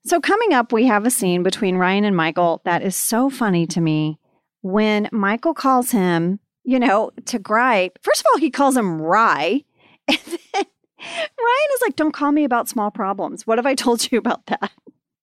So, coming up, we have a scene between Ryan and Michael that is so funny to me. When Michael calls him, you know, to gripe, first of all, he calls him Rye. [LAUGHS] And then Ryan is like, Don't call me about small problems. What have I told you about that?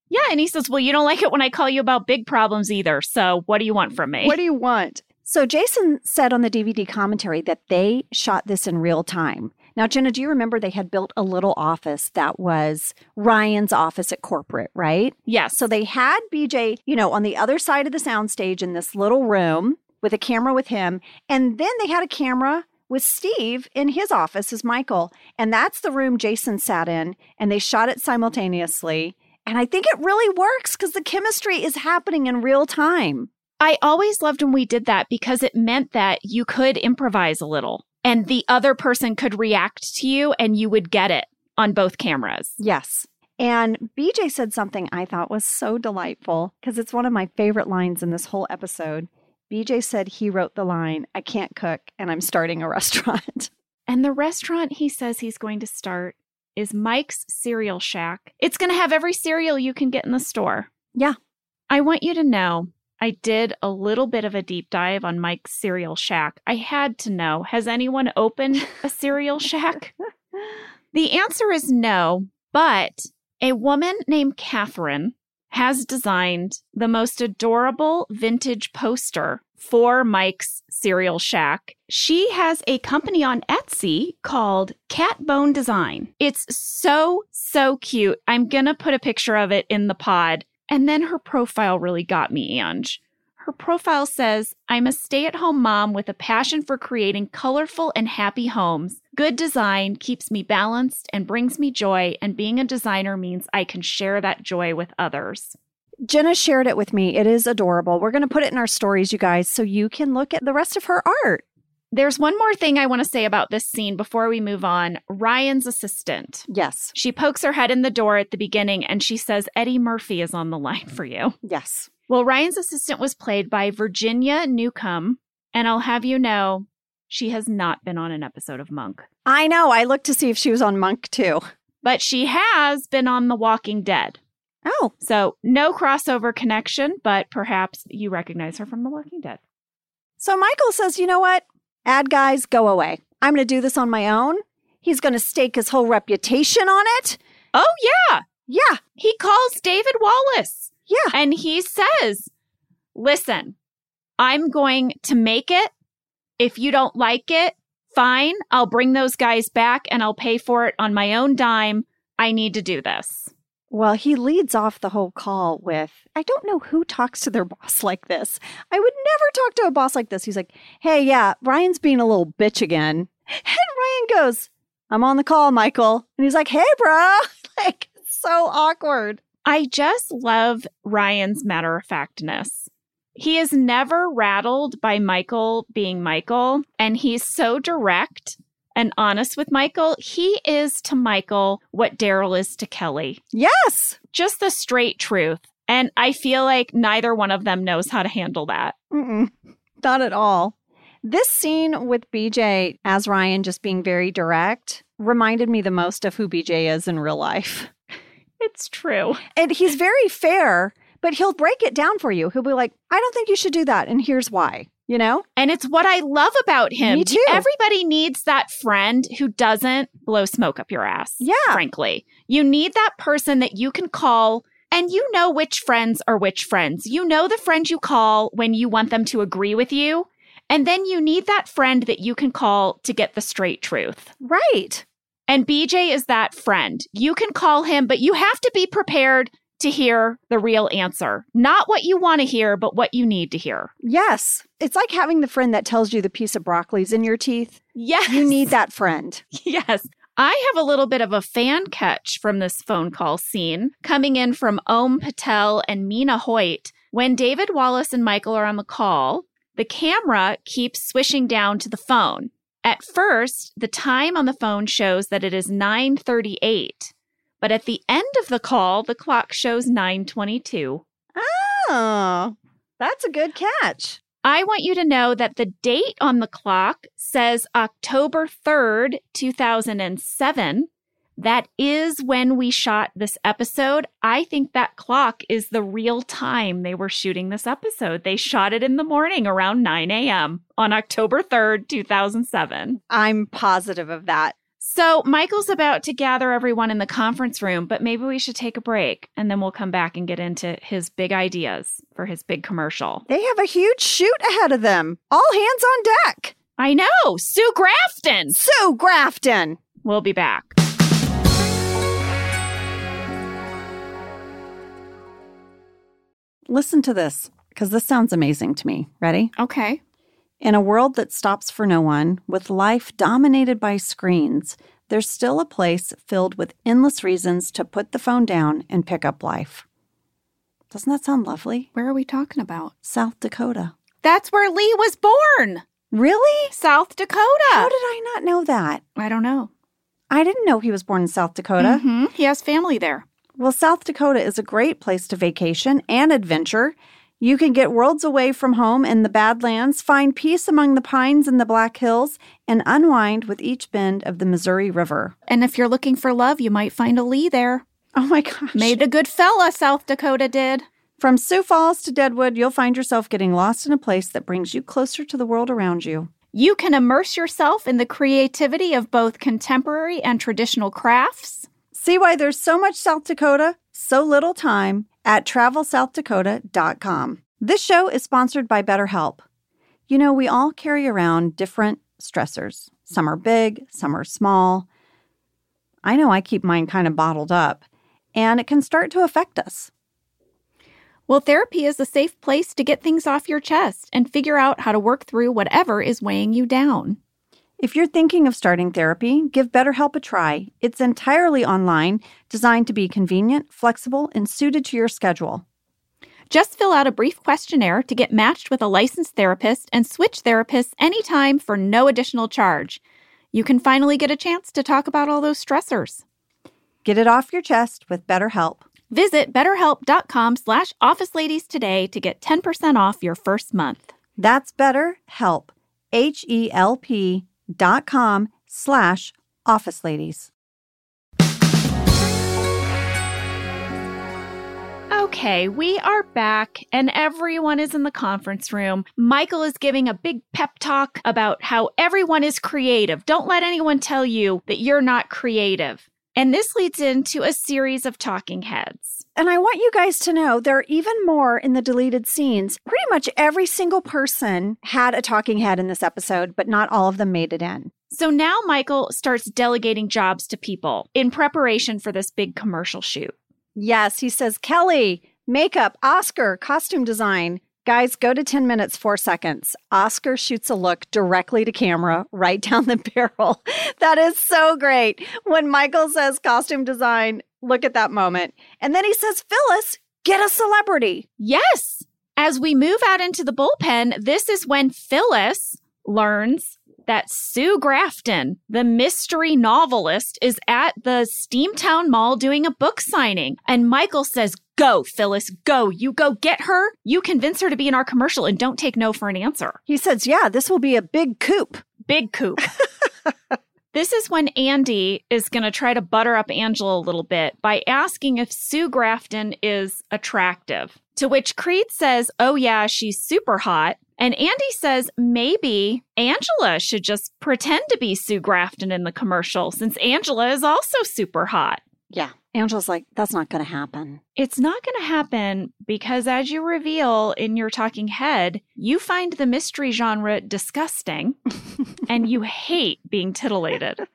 Yeah, and he says, Well, you don't like it when I call you about big problems either. So what do you want from me? What do you want? So, Jason said on the DVD commentary that they shot this in real time. Now, Jenna, do you remember they had built a little office that was Ryan's office at corporate, right? yes. So they had BJ, you know, on the other side of the soundstage in this little room with a camera with him. And then they had a camera with Steve in his office as Michael. And that's the room Jason sat in. And they shot it simultaneously. And I think it really works because the chemistry is happening in real time. I always loved when we did that because it meant that you could improvise a little and the other person could react to you and you would get it on both cameras. Yes. And BJ said something I thought was so delightful because it's one of my favorite lines in this whole episode. BJ said he wrote the line, I can't cook and I'm starting a [LAUGHS] restaurant. And the restaurant he says he's going to start is Mike's Cereal Shack. It's going to have every cereal you can get in the store. Yeah. I want you to know I did a little bit of a deep dive on Mike's Cereal Shack. I had to know has anyone opened a cereal shack? [LAUGHS] The answer is no, but a woman named Catherine has designed the most adorable vintage poster for Mike's Cereal Shack. She has a company on Etsy called Catbone Design. It's so, so cute. I'm going to put a picture of it in the pod. And then her profile really got me, Ange. Her profile says, I'm a stay at home mom with a passion for creating colorful and happy homes. Good design keeps me balanced and brings me joy, and being a designer means I can share that joy with others. Jenna shared it with me. It is adorable. We're going to put it in our stories, you guys, so you can look at the rest of her art. There's one more thing I want to say about this scene before we move on. Ryan's assistant. Yes. She pokes her head in the door at the beginning and she says, Eddie Murphy is on the line for you. Yes. Well, Ryan's assistant was played by Virginia Newcomb, and I'll have you know, she has not been on an episode of Monk. I know. I looked to see if she was on Monk too. But she has been on The Walking Dead. Oh, So, no crossover connection, but perhaps you recognize her from The Walking Dead. so Michael says, you know what? Ad guys, go away. I'm going to do this on my own. He's going to stake his whole reputation on it. Oh, yeah. Yeah. He calls David Wallace Yeah. and he says, Listen, I'm going to make it. If you don't like it, fine. I'll bring those guys back and I'll pay for it on my own dime. I need to do this. Well, he leads off the whole call with, I don't know who talks to their [LAUGHS] boss like this. I would never talk to a boss like this. He's like, hey, yeah, Ryan's being a little bitch again. [LAUGHS] And Ryan goes, I'm on the call, Michael. And he's like, hey, bro. [LAUGHS] Like, so awkward. I just love Ryan's matter of factness. He is never rattled by Michael being Michael, and he's so direct and honest with Michael. He is to Michael what Daryl is to Kelly. Yes. Just the straight truth. And I feel like neither one of them knows how to handle that. Mm-mm, not at all. This scene with BJ as Ryan just being very direct reminded me the most of who BJ is in real life. It's true. And he's very fair, but he'll break it down for you. He'll be like, I don't think you should do that. And here's why, you know? And it's what I love about him. Me too. Everybody needs that friend who doesn't blow smoke up your ass. Yeah. Frankly, you need that person that you can call and you know which friends are which friends. You know the friend you call when you want them to agree with you. And then you need that friend that you can call to get the straight truth. Right. And BJ is that friend. You can call him, but you have to be prepared to hear the real answer. Not what you want to hear, but what you need to hear. Yes. It's like having the friend that tells you the piece of broccoli's in your teeth. Yes. You need that friend. [LAUGHS] Yes. I have a little bit of a fan catch from this phone call scene coming in from Om Patel and Mina Hoyt. When David Wallace and Michael are on the call, the camera keeps swishing down to the phone. At first, the time on the phone shows that it is 9:38, but at the end of the call, the clock shows 9:22. Oh, that's a good catch. I want you to know that the date on the clock says October 3rd, 2007. That is when we shot this episode. I think that clock is the real time they were shooting this episode. They shot it in the morning around 9 a.m. on October 3rd, 2007. I'm positive of that. So Michael's about to gather everyone in the conference room, but maybe we should take a break and then we'll come back and get into his big ideas for his big commercial. They have a huge shoot ahead of them. All hands on deck. I know, Sue Grafton. Sue Grafton. We'll be back. Listen to this, because this sounds amazing to me. Ready? Okay. In a world that stops for no one, with life dominated by screens, there's still a place filled with endless reasons to put the phone down and pick up life. Doesn't that sound lovely? Where are we talking about? South Dakota. That's where Lee was born. Really? South Dakota. How did I not know that? I don't know. I didn't know he was born in South Dakota. Mhm. He has family there. Well, South Dakota is a great place to vacation and adventure. You can get worlds away from home in the Badlands, find peace among the pines in the Black Hills, and unwind with each bend of the Missouri River. And if you're looking for love, you might find a Lee there. Oh my gosh. Made a good fella, South Dakota did. From Sioux Falls to Deadwood, you'll find yourself getting lost in a place that brings you closer to the world around you. You can immerse yourself in the creativity of both contemporary and traditional crafts. See why there's so much South Dakota, so little time at travelsouthdakota.com. This show is sponsored by BetterHelp. You know, we all carry around different stressors. Some are big, some are small. I know I keep mine kind of bottled up, and it can start to affect us. Well, therapy is a safe place to get things off your chest and figure out how to work through whatever is weighing you down. If you're thinking of starting therapy, give BetterHelp a try. It's entirely online, designed to be convenient, flexible, and suited to your schedule. Just fill out a brief questionnaire to get matched with a licensed therapist and switch therapists anytime for no additional charge. You can finally get a chance to talk about all those stressors. Get it off your chest with BetterHelp. Visit betterhelp.com slash officeladies today to get 10% off your first month. That's BetterHelp, H-E-L-P dot com slash office ladies. Okay, we are back and everyone is in the conference room. Michael is giving a big pep talk about how everyone is creative. Don't let anyone tell you that you're not creative. And this leads into a series of talking heads. And I want you guys to know there are even more in the deleted scenes. Pretty much every single person had a talking head in this episode, but not all of them made it in. So now Michael starts delegating jobs to people in preparation for this big commercial shoot. Yes, he says, Kelly, makeup, Oscar, costume design. Guys, go to 10 minutes, four seconds. Oscar shoots a look directly to camera, right down the [LAUGHS] barrel. That is so great. When Michael says costume design, look at that moment. And then he says, Phyllis, get a celebrity. Yes. As we move out into the bullpen, this is when Phyllis learns that Sue Grafton, the mystery novelist, is at the Steamtown Mall doing a book signing. And Michael says, Go, Phyllis, go. You go get her. You convince her to be in our commercial and don't take no for an answer. He says, Yeah, this will be a big coup. Big coup. [LAUGHS] This is when Andy is going to try to butter up Angela a little bit by asking if Sue Grafton is attractive. To which Creed says, Oh, yeah, she's super hot. And Andy says maybe Angela should just pretend to be Sue Grafton in the commercial since Angela is also super hot. Yeah. Angela's like, that's not going to happen. It's not going to happen because, as you reveal in your talking head, you find the mystery genre disgusting [LAUGHS] and you hate being titillated.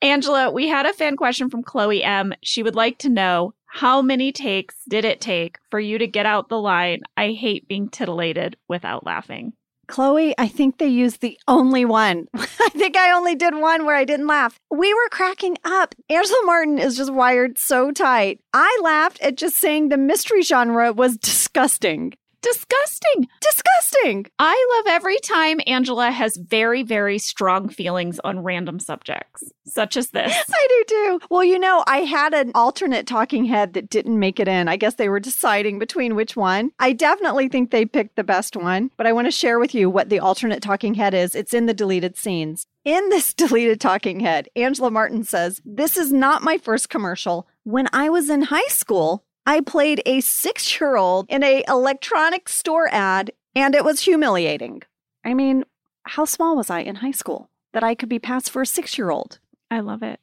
Angela, we had a fan question from Chloe M. She would like to know how many takes did it take for you to get out the line, I hate being titillated without laughing? Chloe, I think they used the only one. [LAUGHS] I think I only did one where I didn't laugh. We were cracking up. Angela Martin is just wired so tight. I laughed at just saying the mystery genre was disgusting. Disgusting. Disgusting. I love every time Angela has very, very strong feelings on random subjects, such as this. [LAUGHS] I do too. Well, you know, I had an alternate talking head that didn't make it in. I guess they were deciding between which one. I definitely think they picked the best one, but I want to share with you what the alternate talking head is. It's in the deleted scenes. In this [LAUGHS] deleted talking head, Angela Martin says, This is not my first commercial. When I was in high school, I played a six year old in a electronic store ad, and it was humiliating. I mean, how small was I in high school that I could be passed for a six year old? I love it.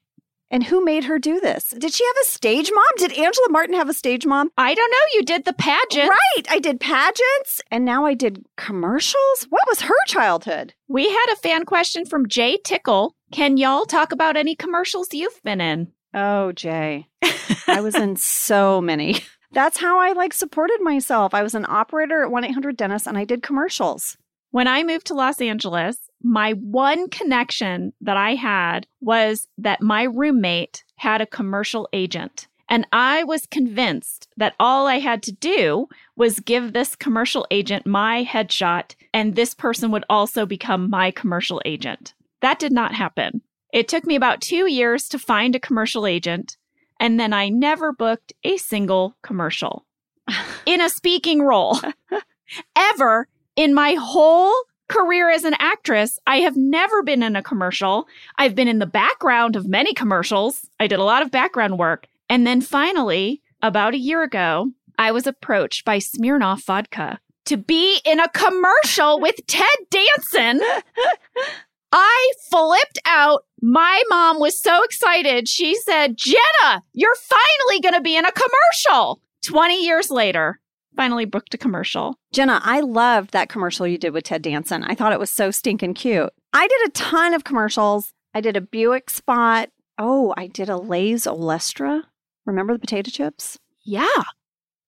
And who made her do this? Did she have a stage mom? Did Angela Martin have a stage mom? I don't know. You did the pageant. Right. I did pageants and now I did commercials. What was her childhood? We had a fan question from Jay Tickle. Can y'all talk about any commercials you've been in? Oh, Jay. I was in [LAUGHS] so many. [LAUGHS] That's how I like supported myself. I was an operator at 1 800 Dentist and I did commercials. When I moved to Los Angeles, my one connection that I had was that my roommate had a commercial agent. And I was convinced that all I had to do was give this commercial agent my headshot, and this person would also become my commercial agent. That did not happen. It took me about two years to find a commercial agent, and then I never booked a single commercial. [LAUGHS] in a speaking role ever in my whole career as an actress. I have never been in a commercial. I've been in the background of many commercials. I did a lot of background work. And then finally, about a year ago, I was approached by Smirnoff Vodka to be in a commercial with Ted Danson. [LAUGHS] I flipped out. My mom was so excited. She said, Jenna, you're finally going to be in a commercial. 20 years later, finally booked a commercial. Jenna, I loved that commercial you did with Ted Danson. I thought it was so stinking cute. I did a ton of commercials. I did a Buick spot. Oh, I did a Lay's Olestra. Remember the potato chips? Yeah.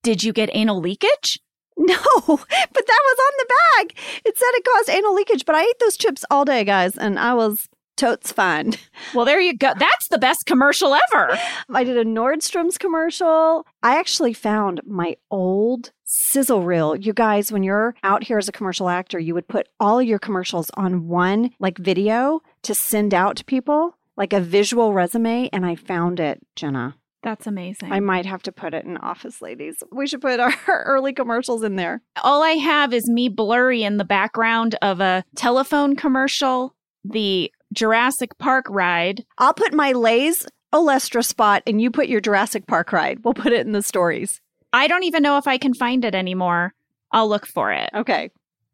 Did you get anal leakage? [LAUGHS] No, but that was on the bag. It said it caused anal leakage, but I ate those chips all day, guys, and I was totes fine. [LAUGHS] Well, there you go. That's the best commercial ever. I did a Nordstrom's commercial. I actually found my old sizzle reel. You guys, when you're out here as a commercial actor, you would put all your commercials on one like video to send out to people, like a visual resume. And I found it, Jenna. That's amazing. I might have to put it in Office Ladies. We should put [LAUGHS] our early commercials in there. All I have is me blurry in the background of a telephone commercial, the Jurassic Park ride. I'll put my Lay's Olestra spot and you put your Jurassic Park ride. We'll put it in the stories. I don't even know if I can find it anymore. I'll look for it. Okay.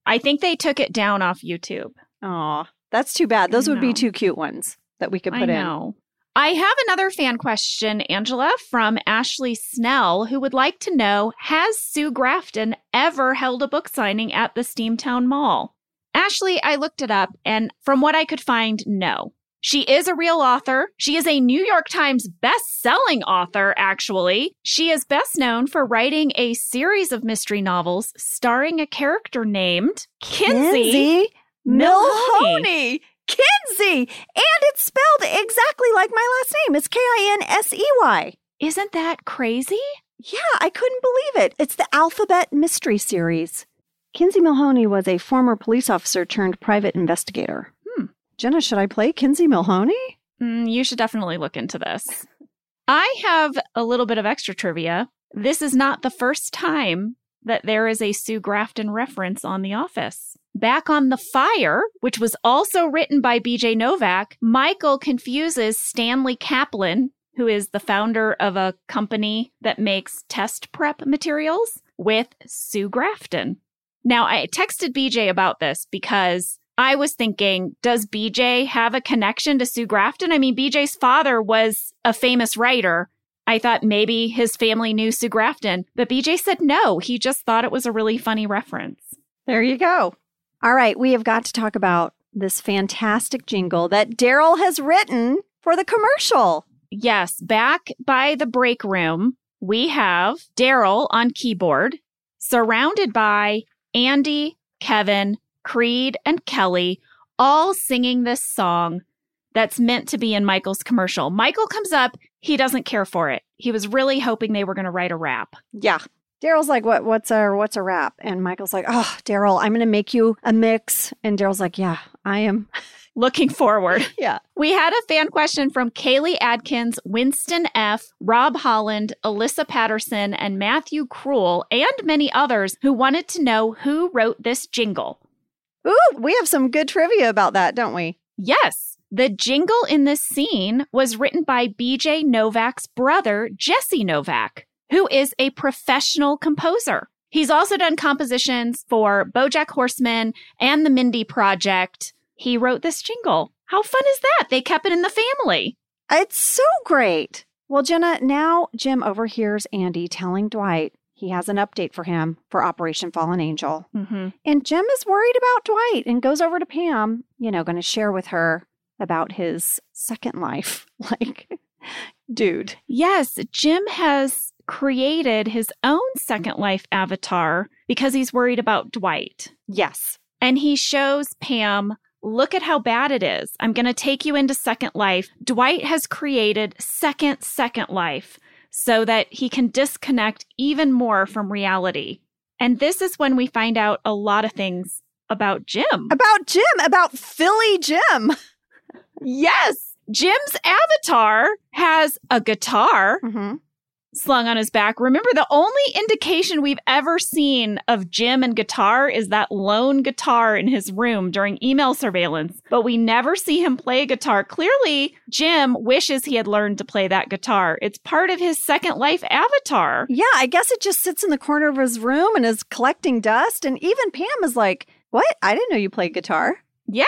I think they took it down off YouTube. Aw, that's too bad. Those would be two cute ones that we could put I in. I have another fan question, Angela, from Ashley Snell, who would like to know Has Sue Grafton ever held a book signing at the Steamtown Mall? Ashley, I looked it up, and from what I could find, no. She is a real author. She is a New York Times best-selling author, actually. She is best known for writing a series of mystery novels starring a character named Kinsey. Kinsey Milhoney. Milhoney. Kinsey. And it's spelled exactly like my last name. It's K I N S E Y. Isn't that crazy? Yeah, I couldn't believe it. It's the Alphabet Mystery Series. Kinsey Milhoney was a former police officer turned private investigator. Hmm. Jenna, should I play Kinsey Milhoney? Mm, you should definitely look into this. I have a little bit of extra trivia. This is not the first time that there is a Sue Grafton reference on The Office. Back on The Fire, which was also written by BJ Novak, Michael confuses Stanley Kaplan, who is the founder of a company that makes test prep materials, with Sue Grafton. Now, I texted BJ about this because I was thinking, does BJ have a connection to Sue Grafton? I mean, BJ's father was a famous writer. I thought maybe his family knew Sue Grafton, but BJ said no. He just thought it was a really funny reference. There you go. All right, we have got to talk about this fantastic jingle that Daryl has written for the commercial. Yes, back by the break room, we have Daryl on keyboard, surrounded by Andy, Kevin, Creed, and Kelly, all singing this song that's meant to be in Michael's commercial. Michael comes up, he doesn't care for it. He was really hoping they were going to write a rap. Yeah. Daryl's like, what what's a what's a rap? And Michael's like, Oh, Daryl, I'm gonna make you a mix. And Daryl's like, Yeah, I am. [LAUGHS] Looking forward. [LAUGHS] Yeah. We had a fan question from Kaylee Adkins, Winston F., Rob Holland, Alyssa Patterson, and Matthew Cruel, and many others who wanted to know who wrote this jingle. Ooh, we have some good trivia about that, don't we? Yes, the jingle in this scene was written by BJ Novak's brother, Jesse Novak, who is a professional composer. He's also done compositions for Bojack Horseman and the Mindy Project. He wrote this jingle. How fun is that? They kept it in the family. It's so great. Well, Jenna, now Jim overhears Andy telling Dwight he has an update for him for Operation Fallen Angel. Mm-hmm. And Jim is worried about Dwight and goes over to Pam, you know, going to share with her about his second life. [LAUGHS] Like, dude. Yes, Jim has created his own Second Life avatar because he's worried about Dwight. Yes. And he shows Pam, look at how bad it is. I'm going to take you into Second Life. Dwight has created Second Second Life so that he can disconnect even more from reality. And this is when we find out a lot of things about Jim. About Jim, about Philly Jim. Yes, Jim's avatar has a guitar, Mm-hmm. Slung on his back. Remember, the only indication we've ever seen of Jim and guitar is that lone guitar in his room during email surveillance, but we never see him play guitar. Clearly, Jim wishes he had learned to play that guitar. It's part of his second life avatar. Yeah, I guess it just sits in the corner of his room and is collecting dust. And even Pam is like, What? I didn't know you played guitar. Yeah.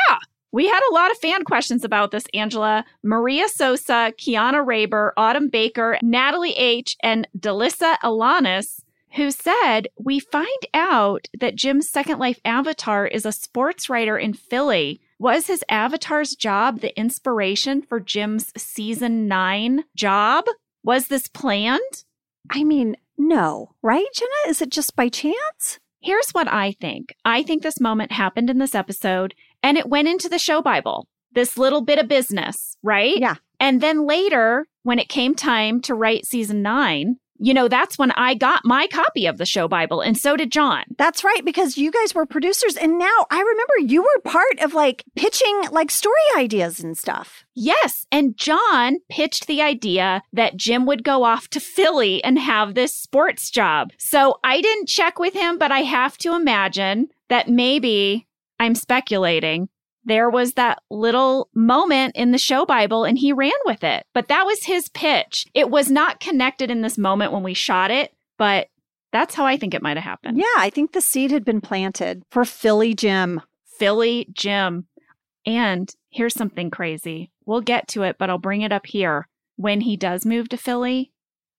We had a lot of fan questions about this, Angela. Maria Sosa, Kiana Raber, Autumn Baker, Natalie H., and Delissa Alanis, who said, We find out that Jim's Second Life avatar is a sports writer in Philly. Was his avatar's job the inspiration for Jim's season nine job? Was this planned? I mean, no, right, Jenna? Is it just by chance? Here's what I think I think this moment happened in this episode and it went into the show Bible, this little bit of business, right? Yeah. And then later, when it came time to write season nine, you know, that's when I got my copy of the show Bible, and so did John. That's right, because you guys were producers. And now I remember you were part of like pitching like story ideas and stuff. Yes. And John pitched the idea that Jim would go off to Philly and have this sports job. So I didn't check with him, but I have to imagine that maybe I'm speculating there was that little moment in the show Bible and he ran with it. But that was his pitch. It was not connected in this moment when we shot it, but that's how I think it might have happened. Yeah, I think the seed had been planted for Philly Jim. Philly Jim. And here's something crazy. We'll get to it, but I'll bring it up here. When he does move to Philly,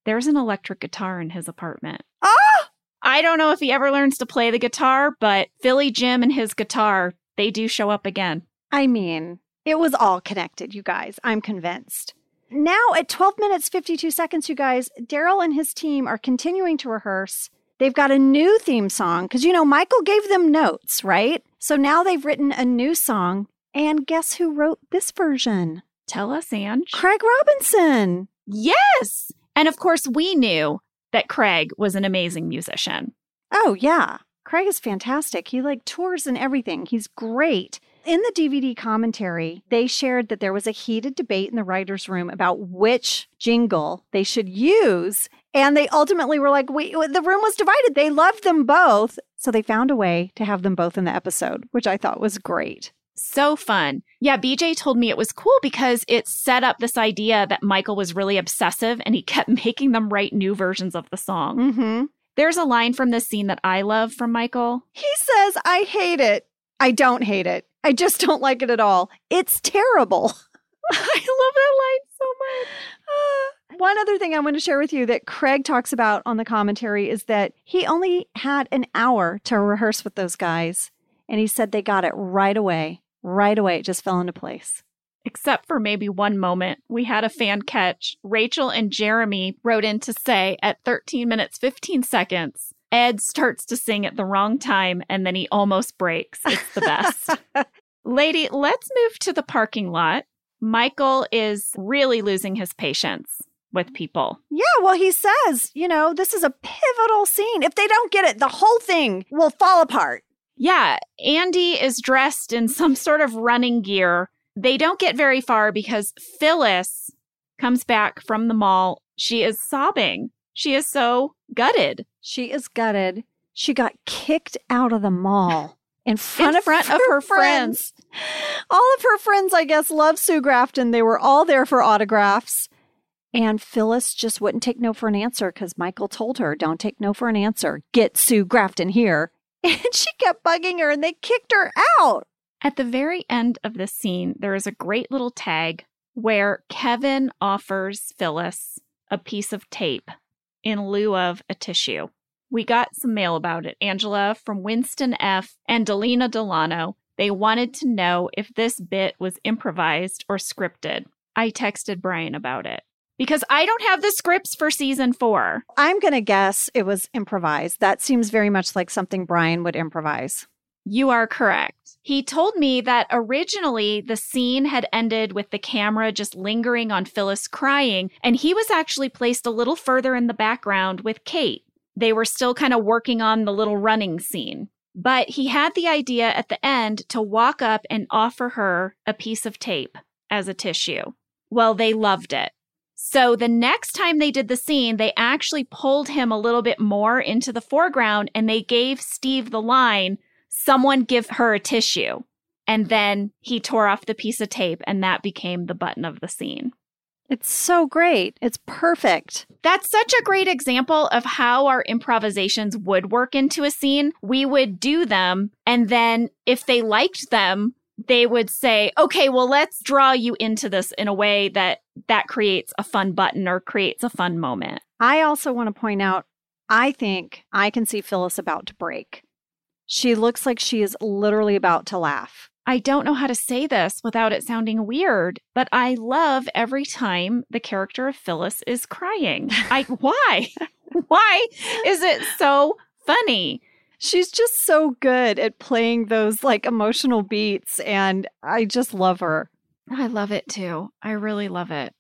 there's an electric guitar in his apartment. Ah! I don't know if he ever learns to play the guitar, but Philly Jim and his guitar they do show up again. I mean, it was all connected, you guys. I'm convinced. Now, at 12 minutes 52 seconds, you guys, Daryl and his team are continuing to rehearse. They've got a new theme song because, you know, Michael gave them notes, right? So now they've written a new song. And guess who wrote this version? Tell us, Ange. Craig Robinson. Yes. And of course, we knew that Craig was an amazing musician. Oh, yeah. Craig is fantastic. He like tours and everything. He's great. In the DVD commentary, they shared that there was a heated debate in the writer's room about which jingle they should use. And they ultimately were like, we, the room was divided. They loved them both. So they found a way to have them both in the episode, which I thought was great. So fun. Yeah, BJ told me it was cool because it set up this idea that Michael was really obsessive and he kept [LAUGHS] making them write new versions of the song. Mm-hmm. There's a line from this scene that I love from Michael. He says, I hate it. I don't hate it. I just don't like it at all. It's terrible. [LAUGHS] I love that line so much. Uh, [SIGHS] one other thing I want to share with you that Craig talks about on the commentary is that he only had an hour to rehearse with those guys. And he said they got it right away. Right away. It just fell into place except for maybe one moment we had a fan catch. Rachel and Jeremy wrote in to say at 13 minutes 15 seconds, Ed starts to sing at the wrong time and then he almost breaks. It's the best. [LAUGHS] Lady, let's move to the parking lot. Michael is really losing his patience with people. Yeah, well, he says, you know, this is a pivotal scene. If they don't get it, the whole thing will fall apart. Yeah, Andy is dressed in some sort of running gear they don't get very far because Phyllis comes back from the mall. She is sobbing. She is so gutted. She is gutted. She got kicked out of the mall in front, in of, front her of her friends. friends. All of her friends, I guess, love Sue Grafton. They were all there for autographs. And Phyllis just wouldn't take no for an answer because Michael told her, don't take no for an answer. Get Sue Grafton here. And she kept bugging her and they kicked her out. At the very end of this scene, there is a great little tag where Kevin offers Phyllis a piece of tape in lieu of a tissue. We got some mail about it. Angela from Winston F. and Delina Delano. They wanted to know if this bit was improvised or scripted. I texted Brian about it because I don't have the scripts for season four. I'm going to guess it was improvised. That seems very much like something Brian would improvise. You are correct. He told me that originally the scene had ended with the camera just lingering on Phyllis crying, and he was actually placed a little further in the background with Kate. They were still kind of working on the little running scene. But he had the idea at the end to walk up and offer her a piece of tape as a tissue. Well, they loved it. So the next time they did the scene, they actually pulled him a little bit more into the foreground and they gave Steve the line, someone give her a tissue. And then he tore off the piece of tape and that became the button of the scene. It's so great. It's perfect. That's such a great example of how our improvisations would work into a scene. We would do them, and then if they liked them, they would say, okay, well, let's draw you into this in a way that that creates a fun button or creates a fun moment. I also want to point out I think I can see Phyllis about to break. She looks like she is literally about to laugh. I don't know how to say this without it sounding weird, but I love every time the character of Phyllis is crying. I [LAUGHS] why? why is it so funny? She's just so good at playing those like emotional beats and I just love her. Oh, I love it too. I really love it.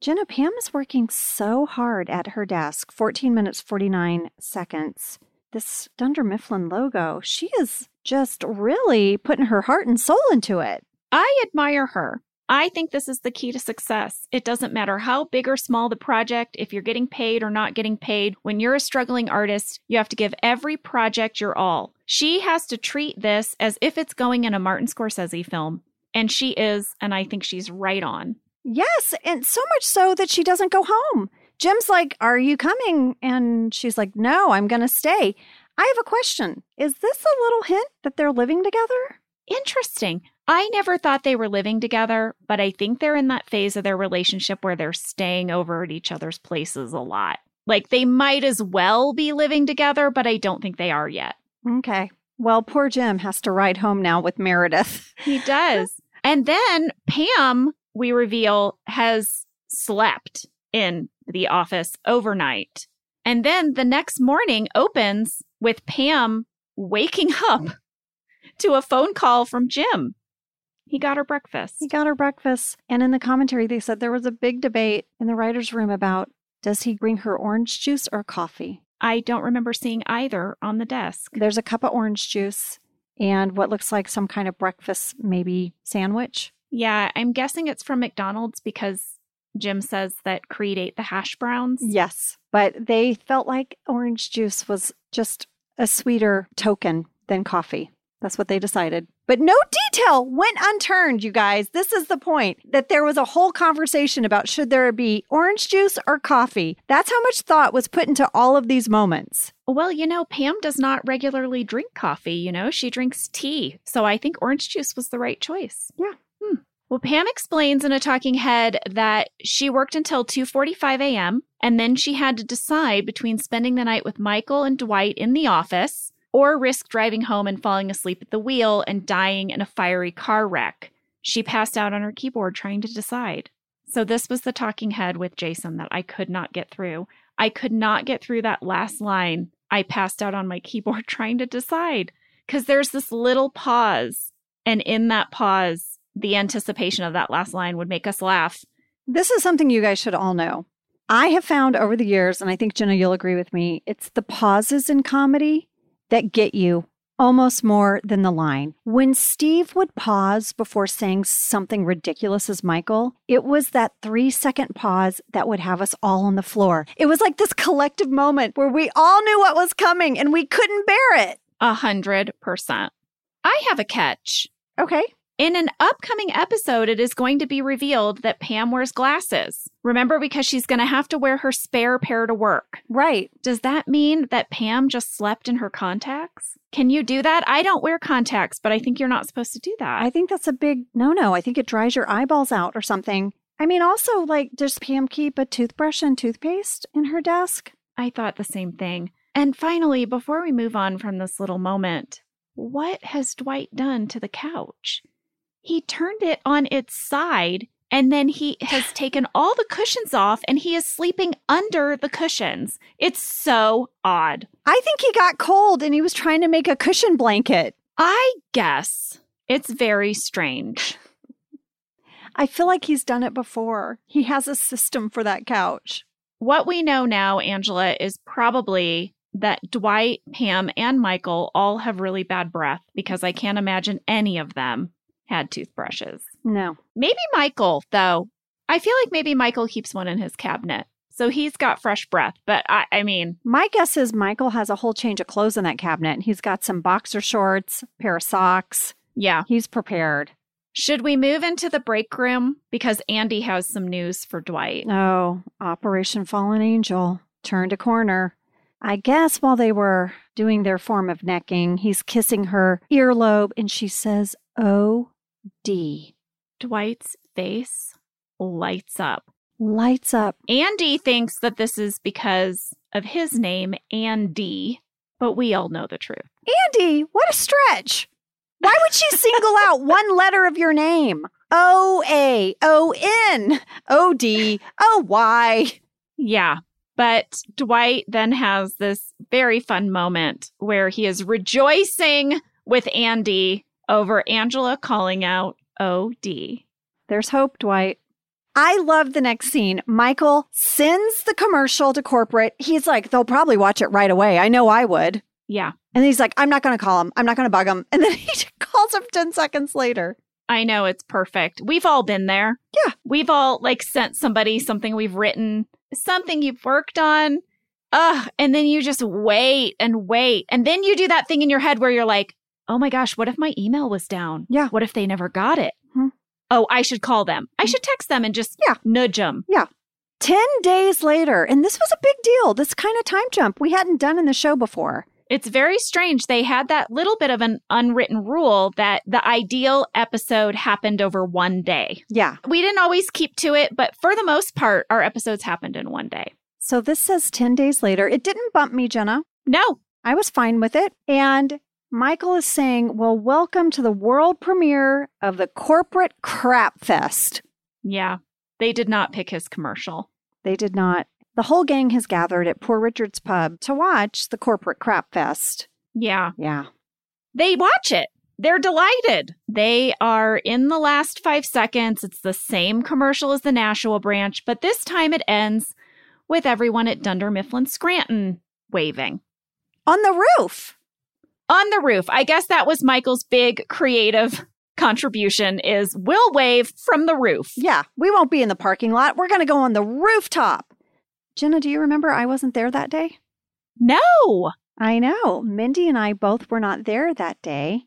Jenna Pam is working so hard at her desk, 14 minutes 49 seconds. This Dunder Mifflin logo, she is just really putting her heart and soul into it. I admire her. I think this is the key to success. It doesn't matter how big or small the project, if you're getting paid or not getting paid. When you're a struggling artist, you have to give every project your all. She has to treat this as if it's going in a Martin Scorsese film. And she is, and I think she's right on. Yes, and so much so that she doesn't go home. Jim's like, Are you coming? And she's like, No, I'm going to stay. I have a question. Is this a little hint that they're living together? Interesting. I never thought they were living together, but I think they're in that phase of their relationship where they're staying over at each other's places a lot. Like they might as well be living together, but I don't think they are yet. Okay. Well, poor Jim has to ride home now with Meredith. He does. and then Pam, we reveal, has slept in the office overnight. And then the next morning opens with Pam waking up to a phone call from Jim. He got her breakfast. He got her breakfast. And in the commentary, they said there was a big debate in the writer's room about does he bring her orange juice or coffee? I don't remember seeing either on the desk. There's a cup of orange juice and what looks like some kind of breakfast, maybe sandwich. Yeah, I'm guessing it's from McDonald's because Jim says that Creed ate the hash browns. Yes, but they felt like orange juice was just a sweeter token than coffee. That's what they decided. But no detail went unturned, you guys. This is the point that there was a whole conversation about should there be orange juice or coffee. That's how much thought was put into all of these moments. Well, you know, Pam does not regularly drink coffee, you know, she drinks tea. So I think orange juice was the right choice. Yeah. Hmm. Well, Pam explains in a talking head that she worked until 2:45 a.m. and then she had to decide between spending the night with Michael and Dwight in the office or risk driving home and falling asleep at the wheel and dying in a fiery car wreck. She passed out on her keyboard trying to decide. So, this was the talking head with Jason that I could not get through. I could not get through that last line. I passed out on my keyboard [LAUGHS] trying to decide because there's this little pause. And in that pause, the anticipation of that last line would make us laugh. This is something you guys should all know. I have found over the years, and I think Jenna, you'll agree with me, it's the pauses in comedy that get you almost more than the line. When Steve would pause before saying something ridiculous as Michael, it was that three second pause that would have us all on the floor. It was like this collective moment where we all knew what was coming and we couldn't bear it. A hundred percent. I have a catch. Okay. In an upcoming episode, it is going to be revealed that Pam wears glasses. Remember, because she's going to have to wear her spare pair to work. Right. Does that mean that Pam just slept in her contacts? Can you do that? I don't wear contacts, but I think you're not supposed to do that. I think that's a big no no. I think it dries your eyeballs out or something. I mean, also, like, does Pam keep a toothbrush and toothpaste in her desk? I thought the same thing. And finally, before we move on from this little moment, what has Dwight done to the couch? He turned it on its side and then he has [SIGHS] taken all the cushions off and he is sleeping under the cushions. It's so odd. I think he got cold and he was trying to make a cushion blanket. I guess it's very strange. [SIGHS] I feel like he's done it before. He has a system for that couch. What we know now, Angela, is probably that Dwight, Pam, and Michael all have really bad breath because I can't imagine any of them had toothbrushes. No. Maybe Michael, though. I feel like maybe Michael keeps one in his cabinet. So he's got fresh breath. But I, I mean, My guess is Michael has a whole change of clothes in that cabinet. He's got some boxer shorts, pair of socks. yeah. He's prepared. Should we move into the break room? Because Andy has some news for Dwight. Oh, Operation Fallen Angel turned a corner. I guess while they were doing their form of necking, he's kissing her earlobe and she says, Oh, D. Dwight's face lights up. Lights up. Andy thinks that this is because of his name, Andy, but we all know the truth. Andy, what a stretch. Why would she single out [LAUGHS] one letter of your name? O A O N O D O Y. Yeah. But Dwight then has this very fun moment where he is rejoicing with Andy over Angela calling out OD. There's hope, Dwight. I love the next scene. Michael sends the commercial to corporate. He's like, they'll probably watch it right away. I know I would. Yeah. And he's like, I'm not going to call him. I'm not going to bug him. And then [LAUGHS] he calls him 10 seconds later. I know it's perfect. We've all been there. Yeah. We've all like sent somebody something we've written, something you've worked on. Ugh. And then you just wait and wait. And then you do that thing in your head where you're like, oh my gosh, what if my email was down? Yeah. What if they never got it? Hmm. Oh, I should call them. I should text them and just Yeah. nudge them. Yeah. 10 days later. And this was a big deal. This kind of time jump we hadn't done in the show before. It's very strange. They had that little bit of an unwritten rule that the ideal episode happened over one day. Yeah. We didn't always keep to it, but for the most part, our episodes happened in one day. So this says 10 days later. It didn't bump me, Jenna. No, I was fine with it. And Michael is saying, Well, welcome to the world premiere of the Corporate Crap Fest. yeah, they did not pick his commercial. They did not. The whole gang has gathered at Poor Richard's Pub to watch the Corporate Crap Fest. Yeah, Yeah. they watch it. They're delighted. They are in the last five seconds. It's the same commercial as the Nashua branch, but this time it ends with everyone at Dunder Mifflin Scranton waving. On the roof. On the roof. I guess that was Michael's big creative contribution is we'll wave from the roof. Yeah. We won't be in the parking lot. We're going to go on the rooftop. Jenna, do you remember I wasn't there that day? No. I know. Mindy and I both were not there that day.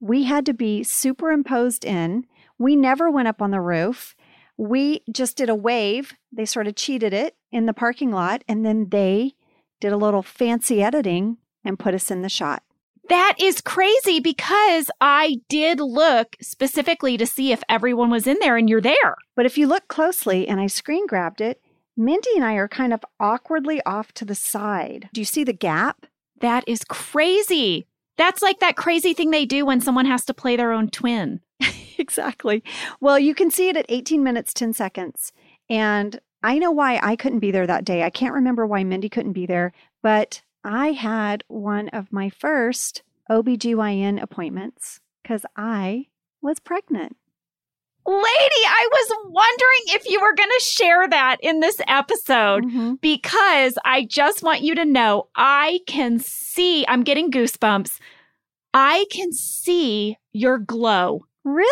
We had to be superimposed in. We never went up on the roof. We just did a wave. They sort of cheated it in the parking lot, and then they did a little fancy editing and put us in the shot. That is crazy because I did look specifically to see if everyone was in there and you're there. But if you look closely, and I screen grabbed it, Mindy and I are kind of awkwardly off to the side. Do you see the gap? That is crazy. That's like that crazy thing they do when someone has to play their own twin. [LAUGHS] exactly. Well, you can see it at 18 minutes, 10 seconds. And I know why I couldn't be there that day. I can't remember why Mindy couldn't be there, but I had one of my first OBGYN appointments because I was pregnant. Lady, I was wondering if you were going to share that in this episode. Mhm. because I just want you to know I can see, I'm getting goosebumps. I can see your glow Really?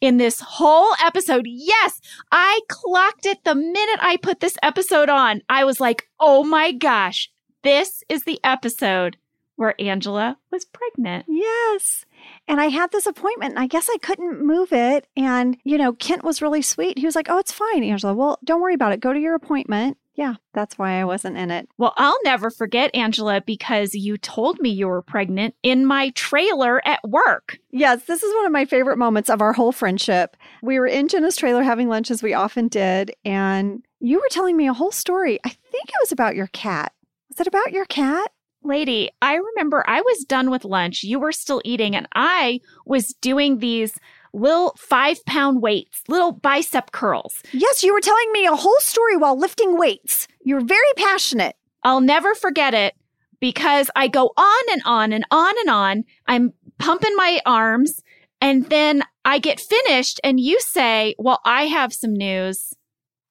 in this whole episode. Yes, I clocked it the minute I put this episode on. I was like, oh my gosh, this is the episode where Angela was pregnant. Yes. And I had this appointment and I guess I couldn't move it. And, you know, Kent was really sweet. He was like, oh, it's fine, Angela. Well, don't worry about it. Go to your appointment. Yeah, that's why I wasn't in it. Well, I'll never forget, Angela, because you told me you were pregnant in my trailer at work. Yes, this is one of my favorite moments of our whole friendship. We were in Jenna's trailer having lunch as we often did, and you were telling me a whole story. I think it was about your cat. Was it about your cat? Lady, I remember I was done with lunch. You were still eating, and I was doing these little five pound weights, little bicep curls. Yes, you were telling me a whole story while lifting weights. You're very passionate. I'll never forget it because I go on and on and on and on. I'm pumping my arms, and then I get finished, and you say, Well, I have some news.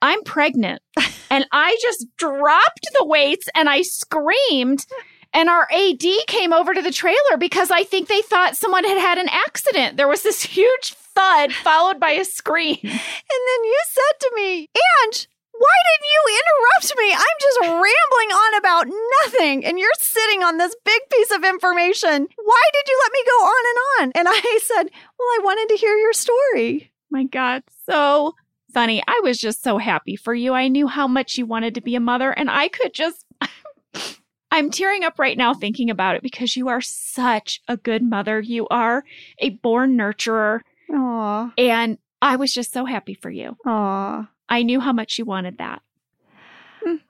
I'm pregnant. [LAUGHS] and I just dropped the weights and I screamed. And our AD came over to the trailer because I think they thought someone had had an accident. There was this huge thud followed by a scream. And then you said to me, Ange, why didn't you interrupt me? I'm just rambling on about nothing. And you're sitting on this big piece of information. Why did you let me go on and on? And I said, Well, I wanted to hear your story. My God, so funny. I was just so happy for you. I knew how much you wanted to be a mother, and I could just. [LAUGHS] I'm tearing up right now thinking about it because you are such a good mother. You are a born nurturer. Aw. And I was just so happy for you. Aw. I knew how much you wanted that.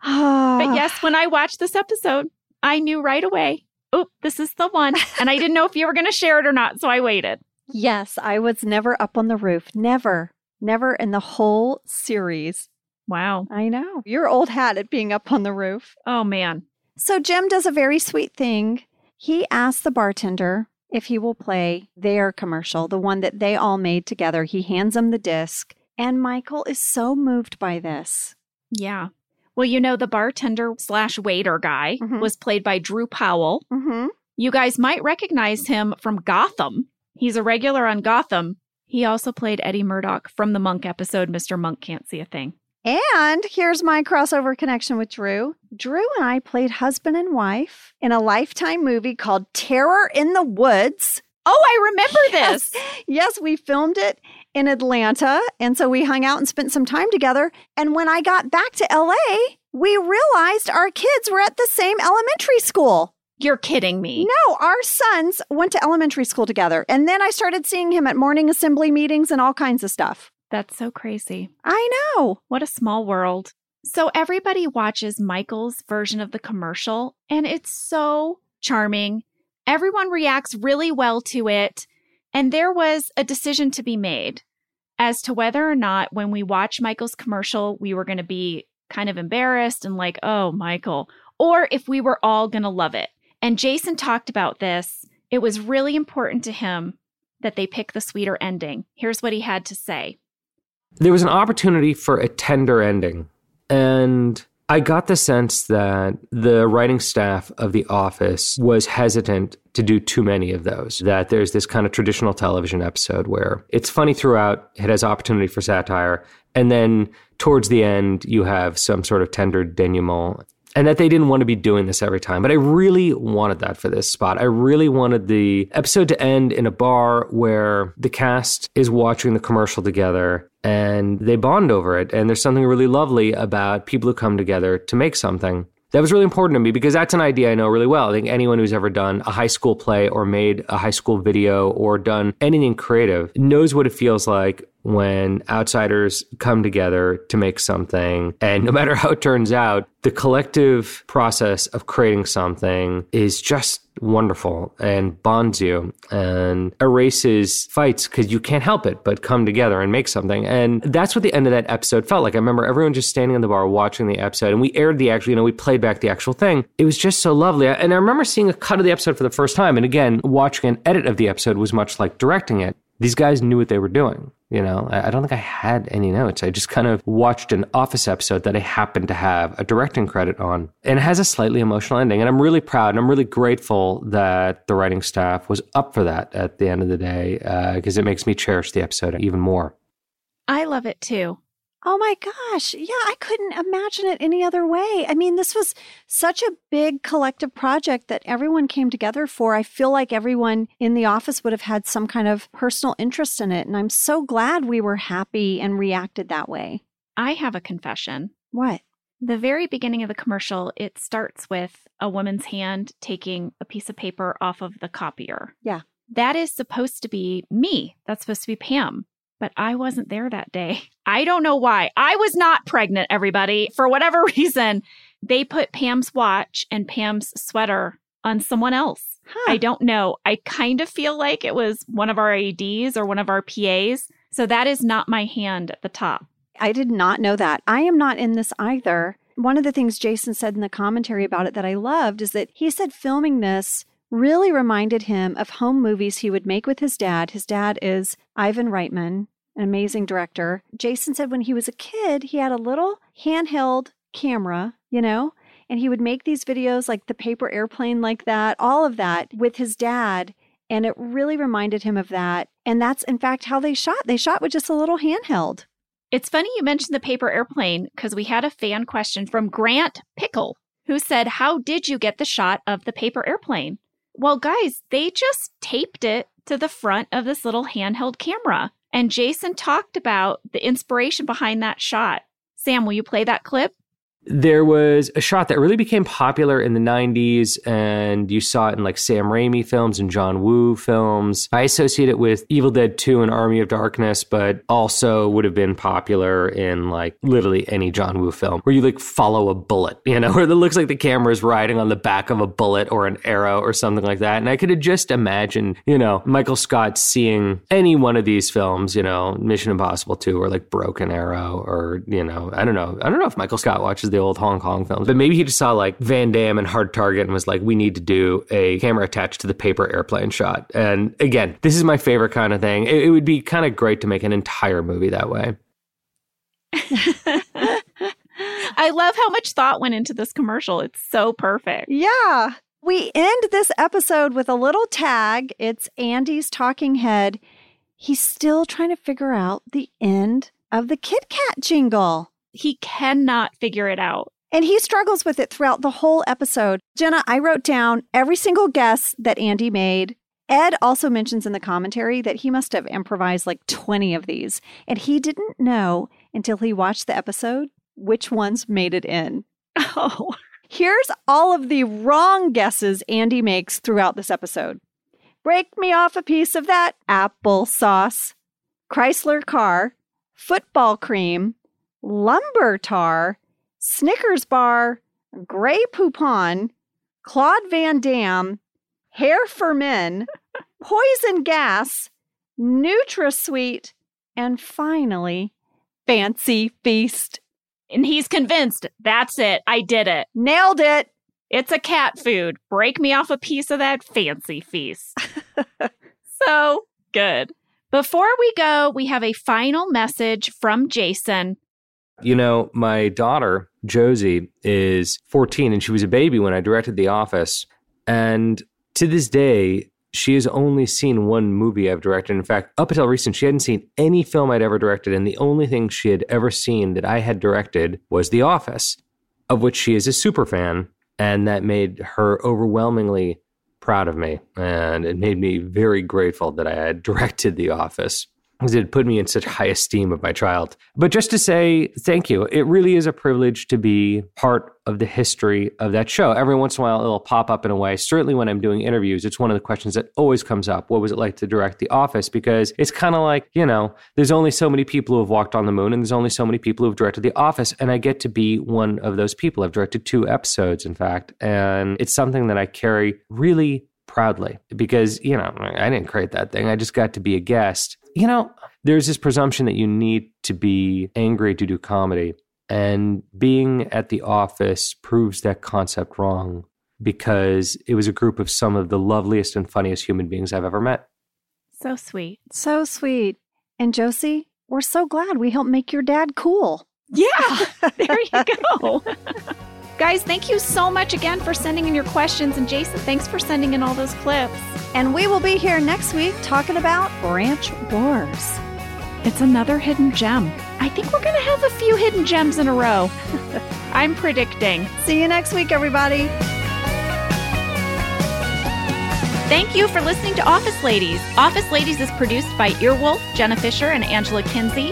Ah. [SIGHS] But yes, when I watched this episode, I knew right away, oh, this is the one. And I didn't know if you were going to share it or not. So I waited. [LAUGHS] Yes, I was never up on the roof. Never. Never in the whole series. Wow. I know. You're old hat at being up on the roof. Oh, man. So Jim does a very sweet thing. He asks the bartender if he will play their commercial, the one that they all made together. He hands him the disc, and Michael is so moved by this. Yeah. Well, you know, the bartender slash waiter guy Mhm. was played by Drew Powell. Mm-hmm. You guys might recognize him from Gotham. He's a regular on Gotham. He also played Eddie Murdoch from the Monk episode, Mr. Monk Can't See a Thing. And here's my crossover connection with Drew. Drew and I played husband and wife in a lifetime movie called Terror in the Woods. Oh, I remember [LAUGHS] Yes. this. Yes, we filmed it in Atlanta. And so we hung out and spent some time together. And when I got back to LA, we realized our kids were at the same elementary school. You're kidding me. No, our sons went to elementary school together. And then I started seeing him at morning assembly meetings and all kinds of stuff. That's so crazy. I know. What a small world. So everybody watches Michael's version of the commercial, and it's so charming. Everyone reacts really well to it. And there was a decision to be made as to whether or not, when we watch Michael's commercial, we were going to be kind of embarrassed and like, oh, Michael, or if we were all going to love it. And Jason talked about this. It was really important to him that they pick the sweeter ending. Here's what he had to say. there was an opportunity for a tender ending. And I got the sense that the writing staff of The Office was hesitant to do too many of those. That there's this kind of traditional television episode where it's funny throughout, it has opportunity for satire, and then towards the end, you have some sort of tender denouement. And that they didn't want to be doing this every time. But I really wanted that for this spot. I really wanted the episode to end in a bar where the cast is watching the commercial together and they bond over it. And there's something really lovely about people who come together to make something. That was really important to me because that's an idea I know really well. I think anyone who's ever done a high school play or made a high school video or done anything creative knows what it feels like when outsiders come together to make something. And no matter how it turns out, the collective process of creating something is just wonderful and bonds you and erases fights because you can't help it but come together and make something. And that's what the end of that episode felt like. I remember everyone just standing in the bar watching the episode and we aired the actual, you know, we played back the actual thing. It was just so lovely. And I remember seeing a cut of the episode for the first time. And again, watching an edit of the episode was much like directing it. These guys knew what they were doing. You know, I don't think I had any notes. I just kind of watched an Office episode that I happened to have a directing credit on. And it has a slightly emotional ending. And I'm really proud and I'm really grateful that the writing staff was up for that at the end of the day uh, because it makes me cherish the episode even more. I love it too. Oh my gosh. Yeah, I couldn't imagine it any other way. I mean, this was such a big collective project that everyone came together for. I feel like everyone in the office would have had some kind of personal interest in it. And I'm so glad we were happy and reacted that way. I have a confession. What? The very beginning of the commercial, it starts with a woman's hand taking a piece of paper off of the copier. Yeah. That is supposed to be me. That's supposed to be Pam. But I wasn't there that day. [LAUGHS] I don't know why. I was not pregnant, everybody. For whatever [LAUGHS] reason, they put Pam's watch and Pam's sweater on someone else. Huh. I don't know. I kind of feel like it was one of our ADs or one of our PAs. So that is not my hand at the top. I did not know that. I am not in this either. One of the things Jason said in the commentary about it that I loved is that he said filming this really reminded him of home movies he would make with his dad. His dad is Ivan Reitman, an amazing director. Jason said when he was a kid, he had a little handheld camera, you know, and he would make these videos like the paper airplane, like that, all of that with his dad. And it really reminded him of that. And that's, in fact, how they shot. They shot with just a little handheld. It's funny you mentioned the paper airplane because we had a fan question from Grant Pickle who said, How did you get the shot of the paper airplane? Well, guys, they just taped it to the front of this little handheld camera. And Jason talked about the inspiration behind that shot. Sam, will you play that clip? There was a shot that really became popular in the 90s and you saw it in like Sam Raimi films and John Woo films. I associate it with Evil Dead 2 and Army of Darkness, but also would have been popular in like literally any John Woo film where you like follow a bullet, you know, [LAUGHS] where it looks like the camera is riding on the back of a bullet or an arrow or something like that. And I could have just imagined, you know, Michael Scott seeing any one of these films, you know, Mission Impossible 2 or like Broken Arrow or, you know, I don't know. I don't know if Michael Scott watches the old Hong Kong films. But maybe he just saw like Van Damme and Hard Target and was like, we need to do a camera attached to the paper airplane shot. And again, this is my favorite kind of thing. It, it would be kind of great to make an entire movie that way. [LAUGHS] I love how much thought went into this commercial. It's so perfect. Yeah. We end this episode with a little tag. It's Andy's talking head. He's still trying to figure out the end of the Kit Kat jingle. He cannot figure it out. And he struggles with it throughout the whole episode. Jenna, I wrote down every single guess that Andy made. Ed also mentions in the commentary that he must have improvised like 20 of these, and he didn't know until he watched the episode which ones made it in. Oh, [LAUGHS] Here's all of the wrong guesses Andy makes throughout this episode. Break me off a piece of that apple sauce, Chrysler car, football cream, lumber tar, Snickers bar, Grey Poupon, Claude Van Damme, Hair for Men, [LAUGHS] Poison Gas, NutraSweet, and finally, Fancy Feast. and he's convinced that's it. I did it. Nailed it! It's a cat food. Break me off a piece of that fancy feast. [LAUGHS] so good. Before we go, we have a final message from Jason. You know, my daughter, Josie, is 14 and she was a baby when I directed The Office. And to this day, she has only seen one movie I've directed. In fact, up until recent, she hadn't seen any film I'd ever directed. And the only thing she had ever seen that I had directed was The Office, of which she is a super fan. And that made her overwhelmingly proud of me. And it made me very grateful that I had [LAUGHS] directed The Office because it put me in such high esteem of my child. But just to say thank you, it really is a privilege to be part of the history of that show. Every once in a while, it'll pop up in a way. Certainly, when I'm doing interviews, it's one of the questions that always comes up. What was it like to direct The Office? Because it's kind of like, you know, there's only so many people who have walked on the moon, and there's only so many people who have directed The Office. And I get to be one of those people. I've directed two episodes, in fact. And it's something that I carry really proudly because, you know, I didn't create that thing. I just got to be a guest. You know, there's this presumption that you need to be angry to do comedy. And being at the office proves that concept wrong because it was a group of some of the loveliest and funniest human beings I've ever met. So sweet. So sweet. And Josie, we're so glad we helped make your dad cool. Yeah, [LAUGHS] there you go. [LAUGHS] Guys, thank you so much again for sending in your questions. And Jason, thanks for sending in all those clips. And we will be here next week talking about Branch Wars. It's another hidden gem. I think we're going to have a few hidden gems in a row. [LAUGHS] I'm predicting. See you next week, everybody. Thank you for listening to Office Ladies. Office Ladies is produced by Earwolf, Jenna Fischer, and Angela Kinsey.